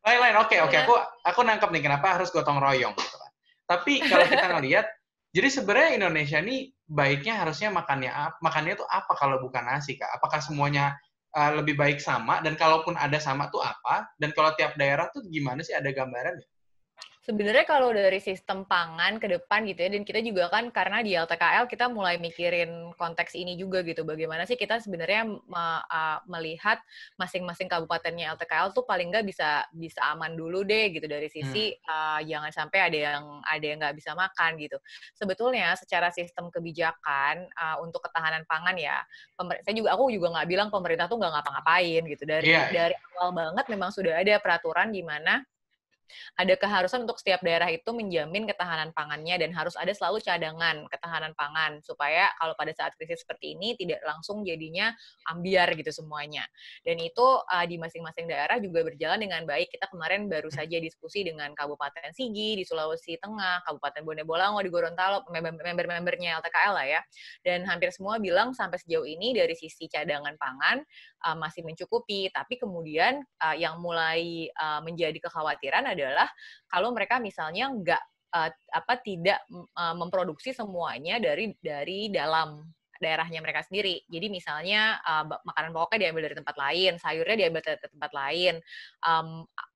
lain-lain. <laughs> Oke, oke, iya. aku aku nangkep nih kenapa harus gotong royong gitu kan. Tapi kalau kita <laughs> ngelihat, jadi sebenarnya Indonesia ini baiknya harusnya makannya makannya itu apa kalau bukan nasi kak? Apakah semuanya uh, lebih baik sama? Dan kalaupun ada sama tuh apa? Dan kalau tiap daerah tuh gimana sih ada gambaran ya? Sebenarnya kalau dari sistem pangan ke depan gitu ya, dan kita juga kan karena di LTKL kita mulai mikirin konteks ini juga gitu, bagaimana sih kita sebenarnya me, uh, melihat masing-masing kabupatennya LTKL tuh paling nggak bisa bisa aman dulu deh gitu dari sisi hmm. uh, jangan sampai ada yang ada yang nggak bisa makan gitu. Sebetulnya secara sistem kebijakan uh, untuk ketahanan pangan ya, saya juga aku juga nggak bilang pemerintah tuh nggak ngapa-ngapain gitu dari yeah. Dari awal banget memang sudah ada peraturan di mana ada keharusan untuk setiap daerah itu menjamin ketahanan pangannya dan harus ada selalu cadangan ketahanan pangan supaya kalau pada saat krisis seperti ini tidak langsung jadinya ambiar gitu semuanya. Dan itu uh, di masing-masing daerah juga berjalan dengan baik. Kita kemarin baru saja diskusi dengan Kabupaten Sigi di Sulawesi Tengah, Kabupaten Bone Bolango di Gorontalo, member-membernya LTKL lah ya. Dan hampir semua bilang sampai sejauh ini dari sisi cadangan pangan uh, masih mencukupi, tapi kemudian uh, yang mulai uh, menjadi kekhawatiran adalah kalau mereka misalnya nggak apa tidak uh, memproduksi semuanya dari dari dalam daerahnya mereka sendiri. Jadi misalnya uh, makanan pokoknya diambil dari tempat lain, sayurnya diambil dari tempat lain, um,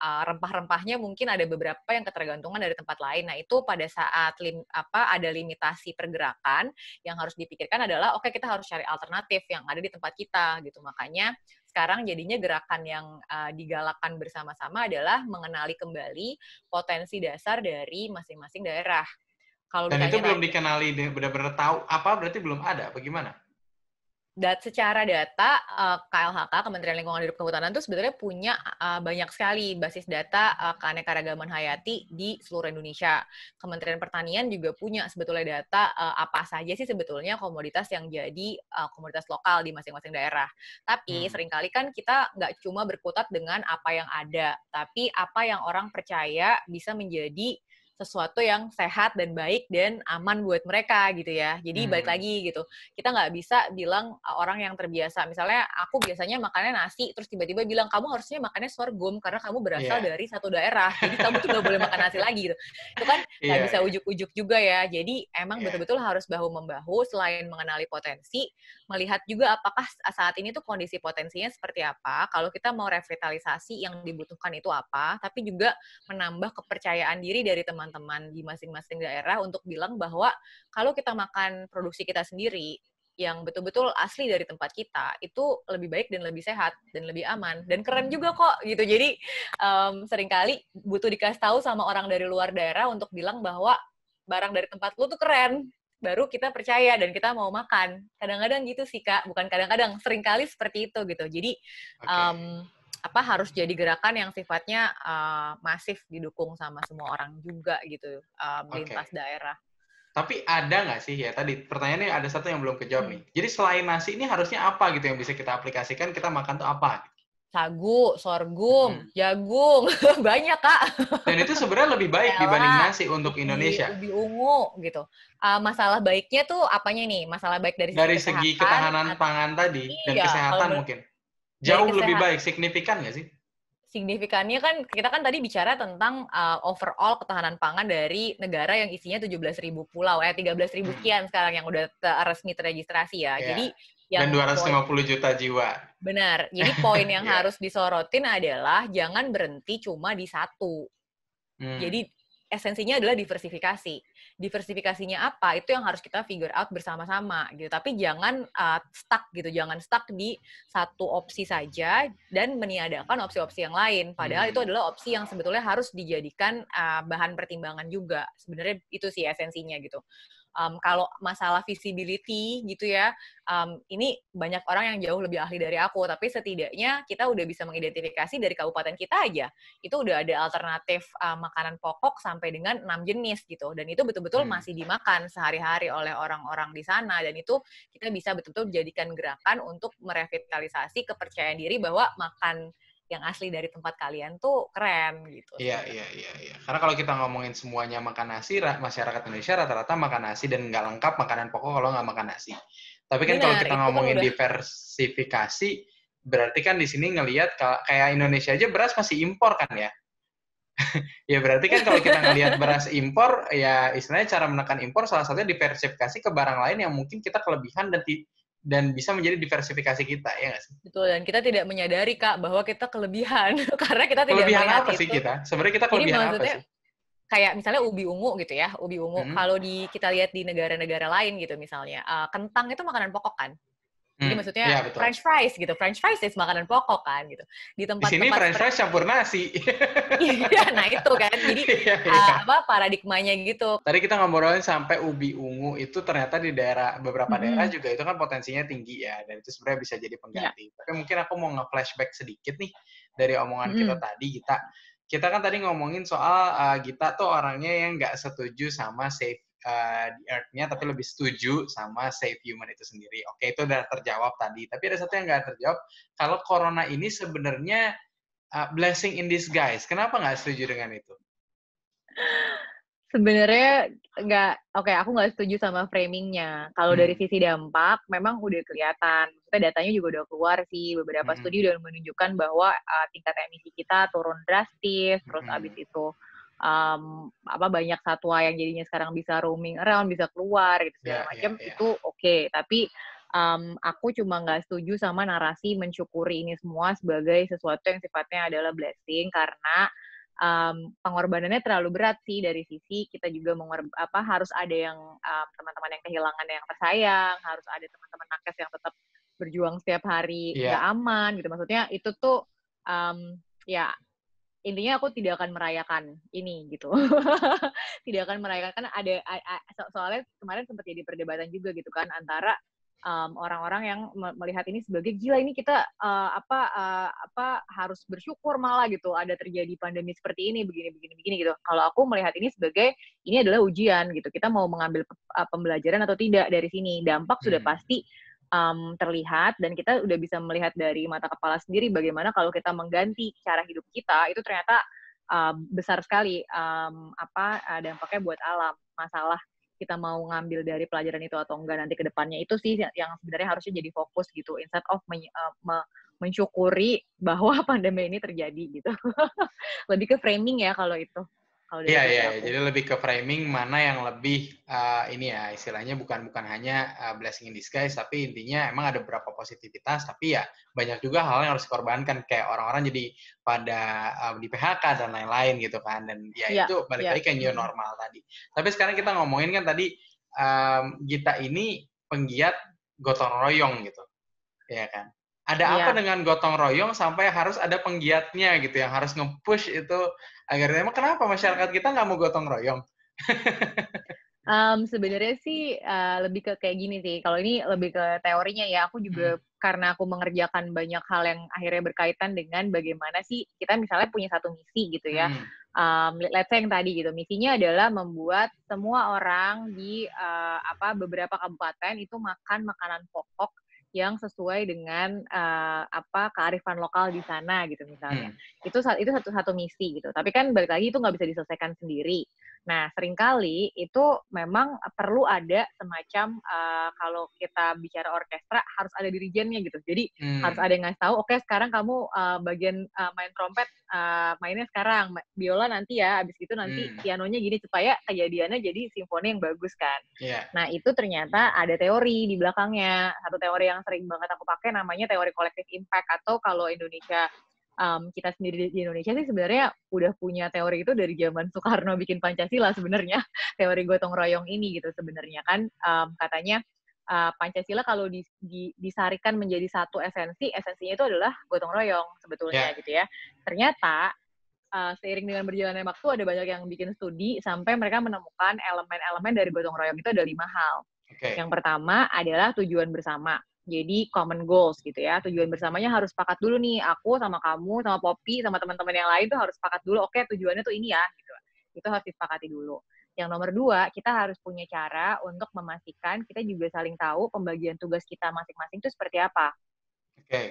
uh, rempah-rempahnya mungkin ada beberapa yang ketergantungan dari tempat lain. Nah itu pada saat lim, apa ada limitasi pergerakan yang harus dipikirkan adalah oke okay, kita harus cari alternatif yang ada di tempat kita gitu. Makanya sekarang jadinya gerakan yang uh, digalakkan bersama-sama adalah mengenali kembali potensi dasar dari masing-masing daerah. Kalau Dan itu belum dikenali benar-benar tahu apa berarti belum ada, bagaimana? dat secara data uh, eh, KLHK Kementerian Lingkungan Hidup Kehutanan itu sebenarnya punya uh, banyak sekali basis data uh, keanekaragaman hayati di seluruh Indonesia. Kementerian Pertanian juga punya sebetulnya data uh, apa saja sih sebetulnya komoditas yang jadi uh, komoditas lokal di masing-masing daerah. Tapi hmm. sering kali kan kita nggak cuma berkutat dengan apa yang ada, tapi apa yang orang percaya bisa menjadi sesuatu yang sehat dan baik dan aman buat mereka gitu ya. Jadi hmm. balik lagi gitu. Kita nggak bisa bilang orang yang terbiasa. Misalnya aku biasanya makannya nasi, terus tiba-tiba bilang kamu harusnya makannya sorghum karena kamu berasal yeah. dari satu daerah. Jadi kamu tuh nggak boleh makan nasi lagi gitu. Itu kan <laughs> nggak yeah. bisa ujuk-ujuk juga ya. Jadi emang betul betul-betul harus bahu membahu selain mengenali potensi, melihat juga apakah saat ini tuh kondisi potensinya seperti apa. Kalau kita mau revitalisasi yang dibutuhkan itu apa, tapi juga menambah kepercayaan diri dari teman teman-teman di masing-masing daerah untuk bilang bahwa kalau kita makan produksi kita sendiri, yang betul-betul asli dari tempat kita itu lebih baik dan lebih sehat dan lebih aman. Dan keren juga kok gitu. Jadi um, sering kali butuh dikasih tahu sama orang dari luar daerah untuk bilang bahwa barang dari tempat lu tuh keren baru kita percaya dan kita mau makan. Kadang-kadang gitu sih kak. Bukan kadang-kadang sering kali seperti itu gitu. Jadi okay. um, apa harus jadi gerakan yang sifatnya uh, masif didukung sama semua orang juga gitu um, lintas okay. daerah tapi ada nggak sih ya tadi pertanyaannya ada satu yang belum kejawab hmm. nih. Jadi selain nasi ini harusnya apa gitu yang bisa kita aplikasikan kita makan tuh apa? Sagu, sorghum, hmm. jagung, <laughs> banyak kak. Dan itu sebenarnya lebih baik Yalah, dibanding nasi untuk Indonesia. Ubi, ungu gitu. Uh, masalah baiknya tuh apanya nih? Masalah baik dari, dari segi ketahanan pangan tadi iya, dan kesehatan mungkin. Jauh lebih baik, signifikan nggak sih? signifikannya kan kita kan tadi bicara tentang uh, overall ketahanan pangan dari negara yang isinya 17.000 pulau eh 13.000 hmm. sekian sekarang yang udah resmi terregistrasi ya. Yeah. Jadi yang dan 250 poin, juta jiwa. Benar. Jadi poin <laughs> yang yeah. harus disorotin adalah jangan berhenti cuma di satu. Hmm. Jadi esensinya adalah diversifikasi. Diversifikasinya apa? Itu yang harus kita figure out bersama-sama gitu. Tapi jangan uh, stuck gitu. Jangan stuck di satu opsi saja dan meniadakan opsi-opsi yang lain. Padahal hmm. itu adalah opsi yang sebetulnya harus dijadikan uh, bahan pertimbangan juga. Sebenarnya itu sih esensinya gitu um, kalau masalah visibility gitu ya, um, ini banyak orang yang jauh lebih ahli dari aku, tapi setidaknya kita udah bisa mengidentifikasi dari kabupaten kita aja, itu udah ada alternatif uh, makanan pokok sampai dengan enam jenis gitu, dan itu betul-betul hmm. masih dimakan sehari-hari oleh orang-orang di sana, dan itu kita bisa betul-betul jadikan gerakan untuk merevitalisasi kepercayaan diri bahwa makan yang asli dari tempat kalian tuh keren gitu. Iya, iya, iya, iya. Karena kalau kita ngomongin semuanya makan nasi, masyarakat Indonesia rata-rata makan nasi dan nggak lengkap makanan pokok kalau nggak makan nasi. Tapi kan Benar, kalau kita ngomongin udah... diversifikasi, berarti kan di sini ngelihat kayak Indonesia aja beras masih impor kan ya? <laughs> ya berarti kan kalau kita ngelihat beras impor, ya istilahnya cara menekan impor salah satunya diversifikasi ke barang lain yang mungkin kita kelebihan dan dan bisa menjadi diversifikasi kita ya nggak sih? Betul dan kita tidak menyadari kak bahwa kita kelebihan <laughs> karena kita tidak kelebihan apa sih kita? Sebenarnya kita kelebihan apa sih? Kayak misalnya ubi ungu gitu ya, ubi ungu. Hmm. Kalau di kita lihat di negara-negara lain gitu misalnya, uh, kentang itu makanan pokok kan? Jadi hmm, maksudnya ya, French fries gitu. French fries is makanan pokok kan gitu. Di tempat Di sini tempat French fries campur nasi. <laughs> Iya, nah itu kan. Jadi ya, ya. Uh, apa paradigmanya gitu. Tadi kita ngobrolin sampai ubi ungu itu ternyata di daerah beberapa hmm. daerah juga itu kan potensinya tinggi ya dan itu sebenarnya bisa jadi pengganti. Ya. Tapi mungkin aku mau nge-flashback sedikit nih dari omongan hmm. kita tadi kita kita kan tadi ngomongin soal uh, kita tuh orangnya yang nggak setuju sama safe uh, di Earth-nya, tapi lebih setuju sama save human itu sendiri. Oke, itu udah terjawab tadi. Tapi ada satu yang nggak terjawab. Kalau corona ini sebenarnya uh, blessing in disguise. Kenapa nggak setuju dengan itu? Sebenarnya nggak, oke, okay, aku nggak setuju sama framingnya. Kalau hmm. dari sisi dampak, memang udah kelihatan. Maksudnya datanya juga udah keluar sih. Beberapa hmm. studi udah menunjukkan bahwa uh, tingkat emisi kita turun drastis. Terus hmm. abis itu um, apa banyak satwa yang jadinya sekarang bisa roaming around, bisa keluar gitu segala yeah, macam yeah, yeah. itu oke. Okay. Tapi um, aku cuma nggak setuju sama narasi mensyukuri ini semua sebagai sesuatu yang sifatnya adalah blessing karena um, pengorbanannya terlalu berat sih dari sisi kita juga mengor apa harus ada yang um, teman-teman yang kehilangan yang tersayang, harus ada teman-teman nakes yang tetap berjuang setiap hari yeah. gak aman gitu. Maksudnya itu tuh um, ya intinya aku tidak akan merayakan ini gitu. <laughs> Tidak akan merayakan karena ada so soalnya kemarin sempat jadi perdebatan juga gitu kan antara orang-orang um, yang melihat ini sebagai gila ini kita uh, apa uh, apa harus bersyukur malah gitu. Ada terjadi pandemi seperti ini begini begini begini gitu. Kalau aku melihat ini sebagai ini adalah ujian gitu. Kita mau mengambil pembelajaran atau tidak dari sini dampak hmm. sudah pasti um, terlihat dan kita udah bisa melihat dari mata kepala sendiri bagaimana kalau kita mengganti cara hidup kita itu ternyata uh, besar sekali um, apa uh, dampaknya buat alam. Masalah kita mau ngambil dari pelajaran itu atau enggak nanti ke depannya itu sih yang sebenarnya harusnya jadi fokus gitu instead of men, uh, me, mensyukuri bahwa <laughs> pandemi ini terjadi gitu. <laughs> Lebih ke framing ya kalau itu Iya iya, ya. jadi lebih ke framing mana yang lebih uh, ini ya istilahnya bukan bukan hanya uh, blessing in disguise tapi intinya emang ada beberapa positivitas tapi ya banyak juga hal yang harus dikorbankan kayak orang-orang jadi pada uh, di PHK dan lain-lain gitu kan dan ya, ya itu balik ya. lagi ke new normal tadi. Tapi sekarang kita ngomongin kan tadi um, kita ini penggiat gotong royong gitu, ya kan? Ada yeah. apa dengan gotong royong sampai harus ada penggiatnya gitu yang harus nge-push itu agar emang kenapa masyarakat kita nggak mau gotong royong? um, sebenarnya sih uh, lebih ke kayak gini sih. Kalau ini lebih ke teorinya ya. Aku juga hmm. karena aku mengerjakan banyak hal yang akhirnya berkaitan dengan bagaimana sih kita misalnya punya satu misi gitu ya. Hmm. Um, let's say yang tadi gitu. Misinya adalah membuat semua orang di uh, apa beberapa kabupaten itu makan makanan pokok yang sesuai dengan uh, apa kearifan lokal di sana gitu misalnya. Hmm. Itu itu satu satu misi gitu. Tapi kan balik lagi itu nggak bisa diselesaikan sendiri. Nah, sering kali itu memang perlu ada semacam uh, kalau kita bicara orkestra harus ada dirijennya gitu. Jadi hmm. harus ada yang ngasih tahu, oke okay, sekarang kamu uh, bagian uh, main trompet uh, mainnya sekarang, biola nanti ya, abis itu nanti hmm. pianonya gini supaya kejadiannya jadi simfoni yang bagus kan. Yeah. Nah, itu ternyata ada teori di belakangnya. Satu teori yang sering banget aku pakai namanya teori kolektif impact atau kalau Indonesia um, kita sendiri di Indonesia sih sebenarnya udah punya teori itu dari zaman Soekarno bikin Pancasila sebenarnya. <laughs> Teori gotong royong ini gitu sebenarnya kan. Um, katanya uh, Pancasila kalau di, di, disarikan menjadi satu esensi esensinya itu adalah gotong royong sebetulnya yeah. gitu ya. Ternyata uh, seiring dengan berjalannya waktu ada banyak yang bikin studi sampai mereka menemukan elemen-elemen dari gotong royong itu ada lima hal. Okay. yang pertama adalah tujuan bersama jadi common goals gitu ya. Tujuan bersamanya harus sepakat dulu nih. Aku sama kamu, sama Poppy, sama teman-teman yang lain tuh harus sepakat dulu. Oke, tujuannya tuh ini ya. Gitu. Itu harus disepakati dulu. Yang nomor dua, kita harus punya cara untuk memastikan kita juga saling tahu pembagian tugas kita masing-masing itu seperti apa. Oke. Okay.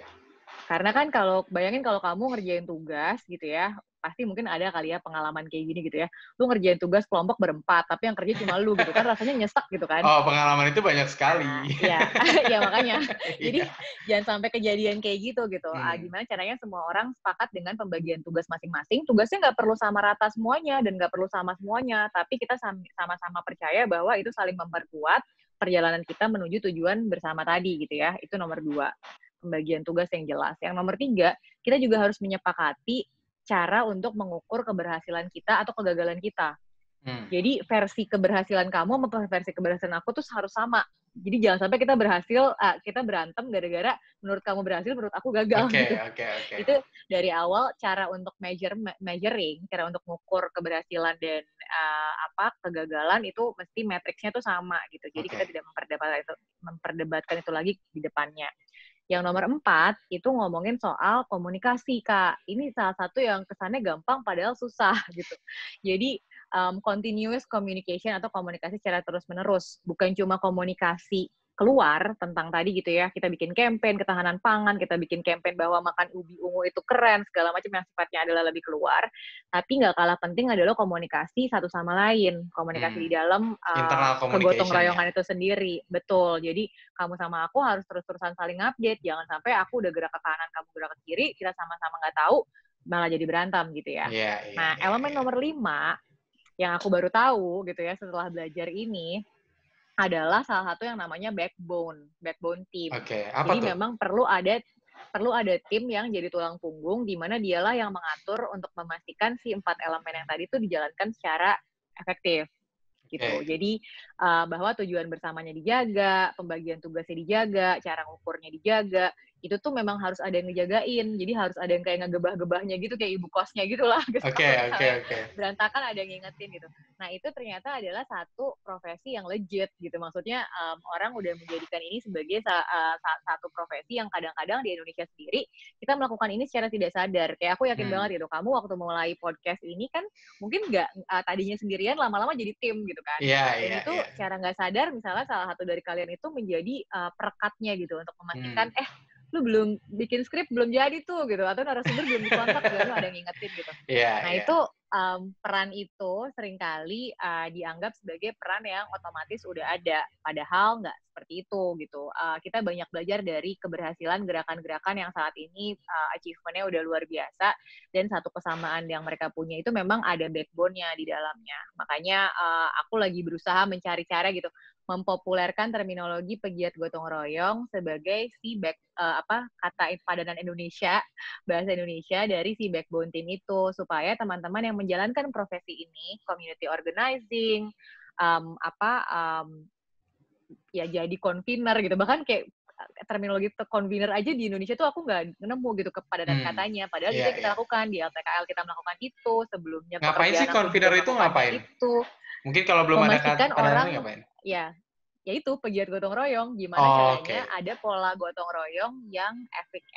Karena kan kalau bayangin kalau kamu ngerjain tugas gitu ya, pasti mungkin ada kali ya pengalaman kayak gini gitu ya. Lu ngerjain tugas kelompok berempat, tapi yang kerja cuma lu gitu kan rasanya nyesek gitu kan. Oh, pengalaman itu banyak sekali. Iya, <laughs> ya makanya. <laughs> Jadi yeah. jangan sampai kejadian kayak gitu gitu. Ah, hmm. Ah, gimana caranya semua orang sepakat dengan pembagian tugas masing-masing. Tugasnya nggak perlu sama rata semuanya dan nggak perlu sama semuanya, tapi kita sama-sama percaya bahwa itu saling memperkuat perjalanan kita menuju tujuan bersama tadi gitu ya. Itu nomor dua pembagian tugas yang jelas. Yang nomor tiga, kita juga harus menyepakati cara untuk mengukur keberhasilan kita atau kegagalan kita. Hmm. Jadi versi keberhasilan kamu sama versi keberhasilan aku tuh harus sama. Jadi jangan sampai kita berhasil, uh, kita berantem gara-gara menurut kamu berhasil, menurut aku gagal. Okay, gitu. okay, okay. Itu dari awal cara untuk measure, measuring, cara untuk mengukur keberhasilan dan uh, apa kegagalan itu mesti matriksnya tuh sama gitu. Jadi okay. kita tidak memperdebatkan itu, memperdebatkan itu lagi di depannya. Yang nomor empat itu ngomongin soal komunikasi, Kak. Ini salah satu yang kesannya gampang padahal susah <laughs> gitu. Jadi um, continuous communication atau komunikasi secara terus-menerus. Bukan cuma komunikasi keluar tentang tadi gitu ya kita bikin campaign ketahanan pangan kita bikin campaign bahwa makan ubi ungu itu keren segala macam yang sifatnya adalah lebih keluar tapi nggak kalah penting adalah komunikasi satu sama lain komunikasi hmm. di dalam uh, kegotong royongan ya. itu sendiri betul jadi kamu sama aku harus terus-terusan saling update jangan sampai aku udah gerak ke kanan kamu gerak ke kiri kita sama-sama nggak tahu malah jadi berantem gitu ya yeah, yeah, nah yeah, elemen yeah. nomor lima yang aku baru tahu gitu ya setelah belajar ini adalah salah satu yang namanya backbone, backbone team. Oke, okay, apa Jadi tuh? memang perlu ada perlu ada tim yang jadi tulang punggung di mana dialah yang mengatur untuk memastikan si empat elemen yang tadi itu dijalankan secara efektif gitu. Okay. Jadi uh, bahwa tujuan bersamanya dijaga, pembagian tugasnya dijaga, cara ngukurnya dijaga, itu tuh memang harus ada yang ngejagain. Jadi harus ada yang kayak ngegebah-gebahnya gitu kayak ibu kosnya gitu lah. <laughs> Oke, oke, oke. Berantakan ada yang ngingetin gitu. Nah, itu ternyata adalah satu profesi yang legit gitu. Maksudnya um, orang udah menjadikan ini sebagai sa uh, satu profesi yang kadang-kadang di Indonesia sendiri kita melakukan ini secara tidak sadar. Kayak aku yakin hmm. banget gitu. Kamu waktu mulai podcast ini kan mungkin nggak uh, tadinya sendirian lama-lama jadi tim gitu kan. Iya, yeah, iya. Yeah, itu yeah. cara nggak sadar misalnya salah satu dari kalian itu menjadi uh, perekatnya gitu untuk memastikan hmm. eh lu belum bikin skrip belum jadi tuh gitu atau narasumber belum dikontak gitu ada yang ngingetin gitu. Yeah, nah yeah. itu um, peran itu sering kali uh, dianggap sebagai peran yang otomatis udah ada padahal nggak seperti itu gitu. Uh, kita banyak belajar dari keberhasilan gerakan-gerakan yang saat ini uh, achievementnya udah luar biasa dan satu kesamaan yang mereka punya itu memang ada backbone-nya di dalamnya. Makanya uh, aku lagi berusaha mencari cara gitu mempopulerkan terminologi pegiat gotong royong sebagai si back uh, apa kata padanan Indonesia bahasa Indonesia dari si backbone team itu. Supaya teman-teman yang menjalankan profesi ini community organizing um, apa um, ya jadi convener gitu. Bahkan kayak terminologi convener aja di Indonesia tuh aku nggak nemu gitu kepadatan hmm. katanya padahal yeah, itu kita yeah. lakukan di LTKL kita melakukan itu sebelumnya ngapain sih convener itu ngapain itu mungkin kalau belum ada kata orang ngapain ya ya itu pegiat gotong royong gimana oh, caranya okay. ada pola gotong royong yang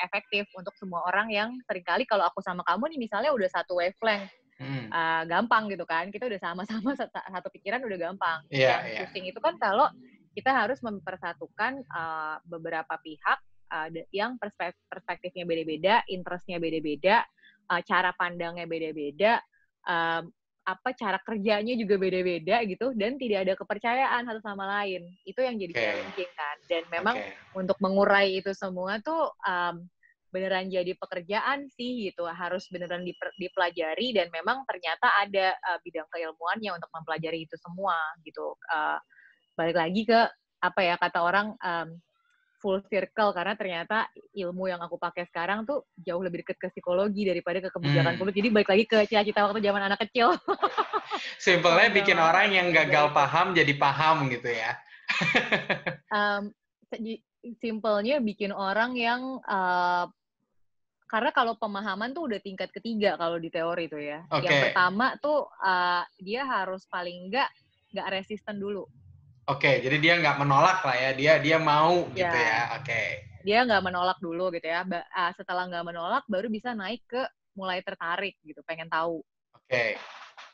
efektif untuk semua orang yang sering kali kalau aku sama kamu nih misalnya udah satu wavelength hmm. uh, gampang gitu kan kita udah sama-sama <laughs> satu pikiran udah gampang yeah, yang yeah. pusing itu kan kalau kita harus mempersatukan uh, beberapa pihak uh, yang perspektif perspektifnya beda-beda, interestnya beda-beda, uh, cara pandangnya beda-beda, uh, apa cara kerjanya juga beda-beda gitu, dan tidak ada kepercayaan satu sama lain. Itu yang jadi okay. challenging kan. Dan memang okay. untuk mengurai itu semua tuh um, beneran jadi pekerjaan sih gitu harus beneran dipelajari dan memang ternyata ada uh, bidang keilmuannya untuk mempelajari itu semua gitu uh, balik lagi ke apa ya kata orang um, full circle karena ternyata ilmu yang aku pakai sekarang tuh jauh lebih dekat ke psikologi daripada ke kebijakan hmm. publik. Jadi balik lagi ke cita-cita waktu zaman anak kecil. <laughs> Simpelnya bikin orang yang gagal paham jadi paham gitu ya. <laughs> um, simpelnya bikin orang yang uh, karena kalau pemahaman tuh udah tingkat ketiga kalau di teori tuh ya. Okay. Yang pertama tuh uh, dia harus paling enggak nggak resisten dulu. Oke, jadi dia nggak menolak lah ya, dia dia mau ya. gitu ya. Oke. Dia nggak menolak dulu gitu ya. Ba uh, setelah nggak menolak, baru bisa naik ke mulai tertarik gitu, pengen tahu. Oke.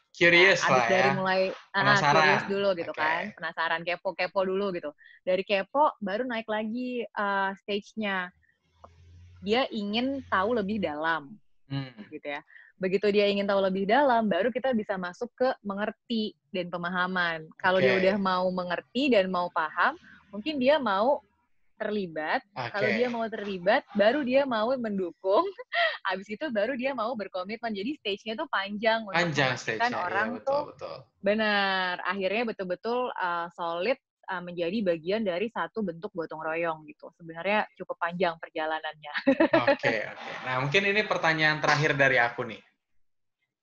Curious nah, lah ya. dari mulai ah, penasaran. curious dulu gitu okay. kan, penasaran kepo-kepo dulu gitu. Dari kepo baru naik lagi uh, stage-nya. Dia ingin tahu lebih dalam. Hmm. Gitu ya begitu dia ingin tahu lebih dalam, baru kita bisa masuk ke mengerti dan pemahaman. Kalau okay. dia udah mau mengerti dan mau paham, mungkin dia mau terlibat. Okay. Kalau dia mau terlibat, baru dia mau mendukung. <laughs> Habis itu baru dia mau berkomitmen. Jadi stage-nya tuh panjang. Panjang stage-nya, iya, orang iya, betul, tuh betul. benar. Akhirnya betul-betul uh, solid uh, menjadi bagian dari satu bentuk gotong royong gitu. Sebenarnya cukup panjang perjalanannya. <laughs> Oke, okay, oke. Okay. Nah, mungkin ini pertanyaan terakhir dari aku nih.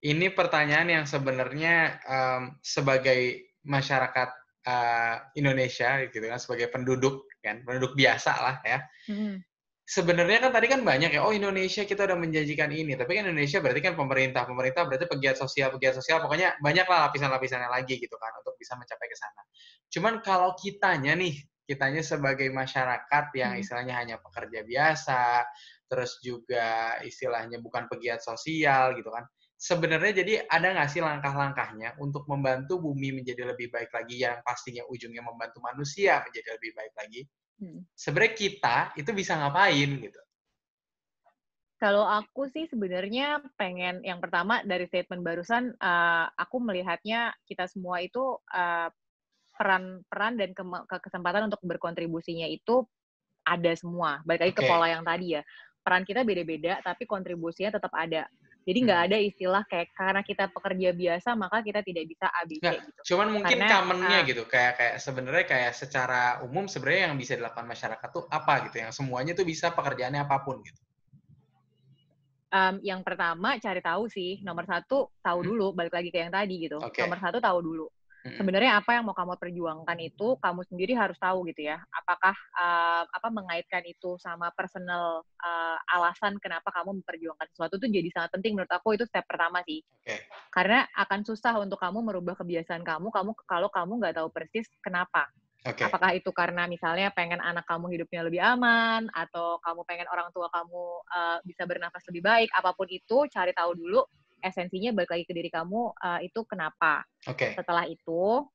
Ini pertanyaan yang sebenarnya um, sebagai masyarakat uh, Indonesia gitu kan sebagai penduduk kan, penduduk biasa lah ya. Hmm sebenarnya kan tadi kan banyak ya, oh Indonesia kita udah menjanjikan ini, tapi kan Indonesia berarti kan pemerintah, pemerintah berarti pegiat sosial, pegiat sosial, pokoknya banyak lah lapisan-lapisannya lagi gitu kan untuk bisa mencapai ke sana. Cuman kalau kitanya nih, kitanya sebagai masyarakat yang hmm. istilahnya hanya pekerja biasa, terus juga istilahnya bukan pegiat sosial gitu kan, sebenarnya jadi ada nggak sih langkah-langkahnya untuk membantu bumi menjadi lebih baik lagi yang pastinya ujungnya membantu manusia menjadi lebih baik lagi? Hmm. Sebenarnya kita itu bisa ngapain gitu? Kalau aku sih sebenarnya pengen yang pertama dari statement barusan uh, aku melihatnya kita semua itu uh, peran-peran dan ke, ke kesempatan untuk berkontribusinya itu ada semua. Balik lagi okay. ke pola yang tadi ya. Peran kita beda-beda tapi kontribusinya tetap ada. Jadi nggak hmm. ada istilah kayak karena kita pekerja biasa maka kita tidak bisa ABC nah, gitu. Cuman mungkin karena, commonnya uh, gitu kayak kayak sebenarnya kayak secara umum sebenarnya yang bisa dilakukan masyarakat tuh apa gitu yang semuanya tuh bisa pekerjaannya apa pun gitu. Um, yang pertama cari tahu sih nomor satu tahu hmm. dulu balik lagi ke yang tadi gitu. Okay. Nomor satu tahu dulu sebenarnya apa yang mau kamu perjuangkan itu kamu sendiri harus tahu gitu ya. Apakah uh, apa mengaitkan itu sama personal uh, alasan kenapa kamu memperjuangkan sesuatu itu jadi sangat penting menurut aku. Itu step pertama sih. Okay. karena akan susah untuk kamu merubah kebiasaan kamu kamu kalau kamu nggak tahu persis kenapa. Okay. Apakah itu karena misalnya pengen anak kamu hidupnya lebih aman, atau kamu pengen orang tua kamu uh, bisa bernafas lebih baik, apa pun itu cari tahu dulu esensinya balik lagi ke diri kamu uh, itu kenapa. Okay. Setelah itu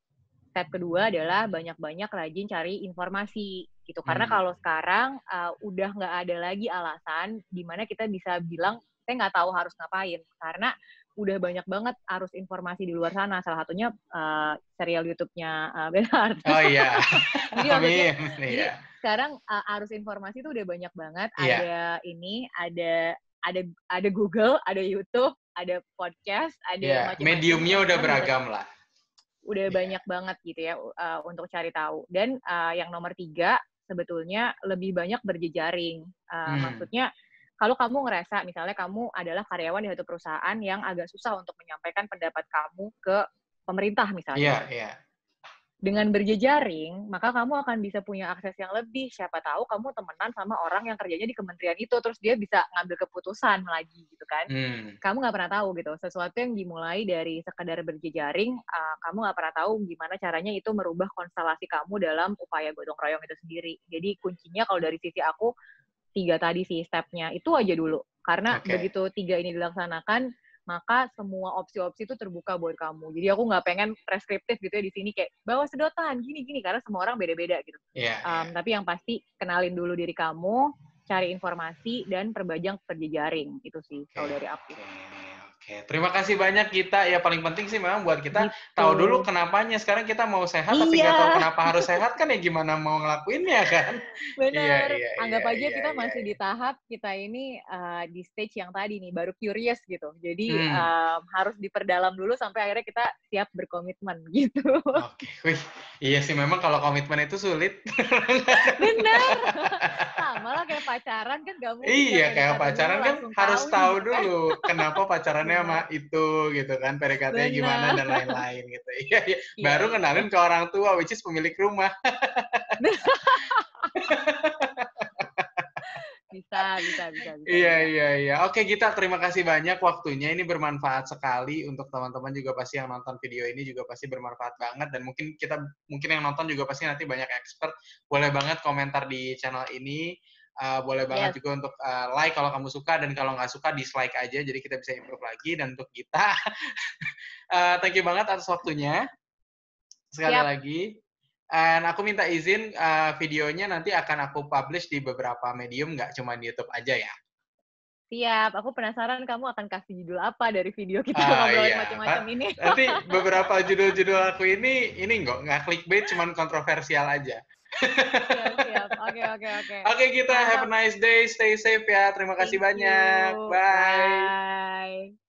step kedua adalah banyak-banyak rajin cari informasi gitu. Karena hmm. kalau sekarang uh, udah nggak ada lagi alasan di mana kita bisa bilang saya nggak tahu harus ngapain karena udah banyak banget arus informasi di luar sana. Salah satunya uh, serial YouTube-nya uh, Benhard. Oh iya. <laughs> jadi, jadi iya. sekarang uh, arus informasi itu udah banyak banget. Yeah. Ada ini, ada ada ada Google, ada YouTube, ada podcast, ada yeah, macam-macam. Mediumnya udah beragam lah. Udah yeah. banyak banget gitu ya uh, untuk cari tahu. Dan uh, yang nomor tiga sebetulnya lebih banyak berjejaring. Uh, hmm. Maksudnya kalau kamu ngerasa misalnya kamu adalah karyawan di satu perusahaan yang agak susah untuk menyampaikan pendapat kamu ke pemerintah misalnya. Iya, yeah, iya. Yeah. Dengan berjejaring, maka kamu akan bisa punya akses yang lebih. Siapa tahu kamu temenan sama orang yang kerjanya di kementerian itu, terus dia bisa ngambil keputusan lagi gitu kan. Hmm. Kamu nggak pernah tahu gitu. Sesuatu yang dimulai dari sekedar berjejaring, uh, kamu nggak pernah tahu gimana caranya itu merubah konstelasi kamu dalam upaya gotong royong itu sendiri. Jadi kuncinya kalau dari sisi aku, tiga tadi sih stepnya, itu aja dulu. Karena okay. begitu tiga ini dilaksanakan, maka semua opsi-opsi itu terbuka buat kamu. Jadi aku nggak pengen preskriptif gitu ya di sini kayak bawa sedotan gini-gini karena semua orang beda-beda gitu. Yeah, um, yeah. Tapi yang pasti kenalin dulu diri kamu, cari informasi dan perbajang perjejaring itu sih okay. kalau dari aku. Okay. Oke, terima kasih banyak kita. Ya paling penting sih memang buat kita gitu. tahu dulu kenapanya. Sekarang kita mau sehat iya. tapi nggak tahu kenapa harus sehat kan ya gimana mau ngelakuinnya kan? <laughs> Benar. Iya, iya, Anggap iya, aja iya, kita iya, masih iya. di tahap kita ini uh, di stage yang tadi nih baru curious gitu. Jadi hmm. um, harus diperdalam dulu sampai akhirnya kita siap berkomitmen <laughs> gitu. Oke, wih. Iya sih memang kalau komitmen itu sulit. <laughs> Benar. Sama lah kayak pacaran kan gak mungkin. Iya, kayak pacaran kan harus tahu kan. dulu kenapa pacarannya sama itu gitu kan pdkt gimana dan lain-lain gitu <laughs> iya, iya. iya baru kenalin ke orang tua which is pemilik rumah <laughs> bisa, bisa, bisa, bisa. Iya, iya, iya. Oke, kita terima kasih banyak waktunya. Ini bermanfaat sekali untuk teman-teman juga pasti yang nonton video ini juga pasti bermanfaat banget dan mungkin kita mungkin yang nonton juga pasti nanti banyak expert. Boleh banget komentar di channel ini. Uh, boleh banget yes. juga untuk uh, like kalau kamu suka dan kalau nggak suka dislike aja jadi kita bisa improve lagi dan untuk kita uh, <laughs> thank you banget atas waktunya sekali yep. lagi dan aku minta izin uh, videonya nanti akan aku publish di beberapa medium nggak cuma di YouTube aja ya Siap, aku penasaran kamu akan kasih judul apa dari video kita uh, ngobrolin iya. macam-macam ini. Nanti <laughs> beberapa judul-judul aku ini, ini nggak nggak clickbait, cuman kontroversial aja. <laughs> Oke, oke, oke. Oke, kita have a nice day. Stay safe ya. Terima kasih Thank banyak. You. Bye. Bye.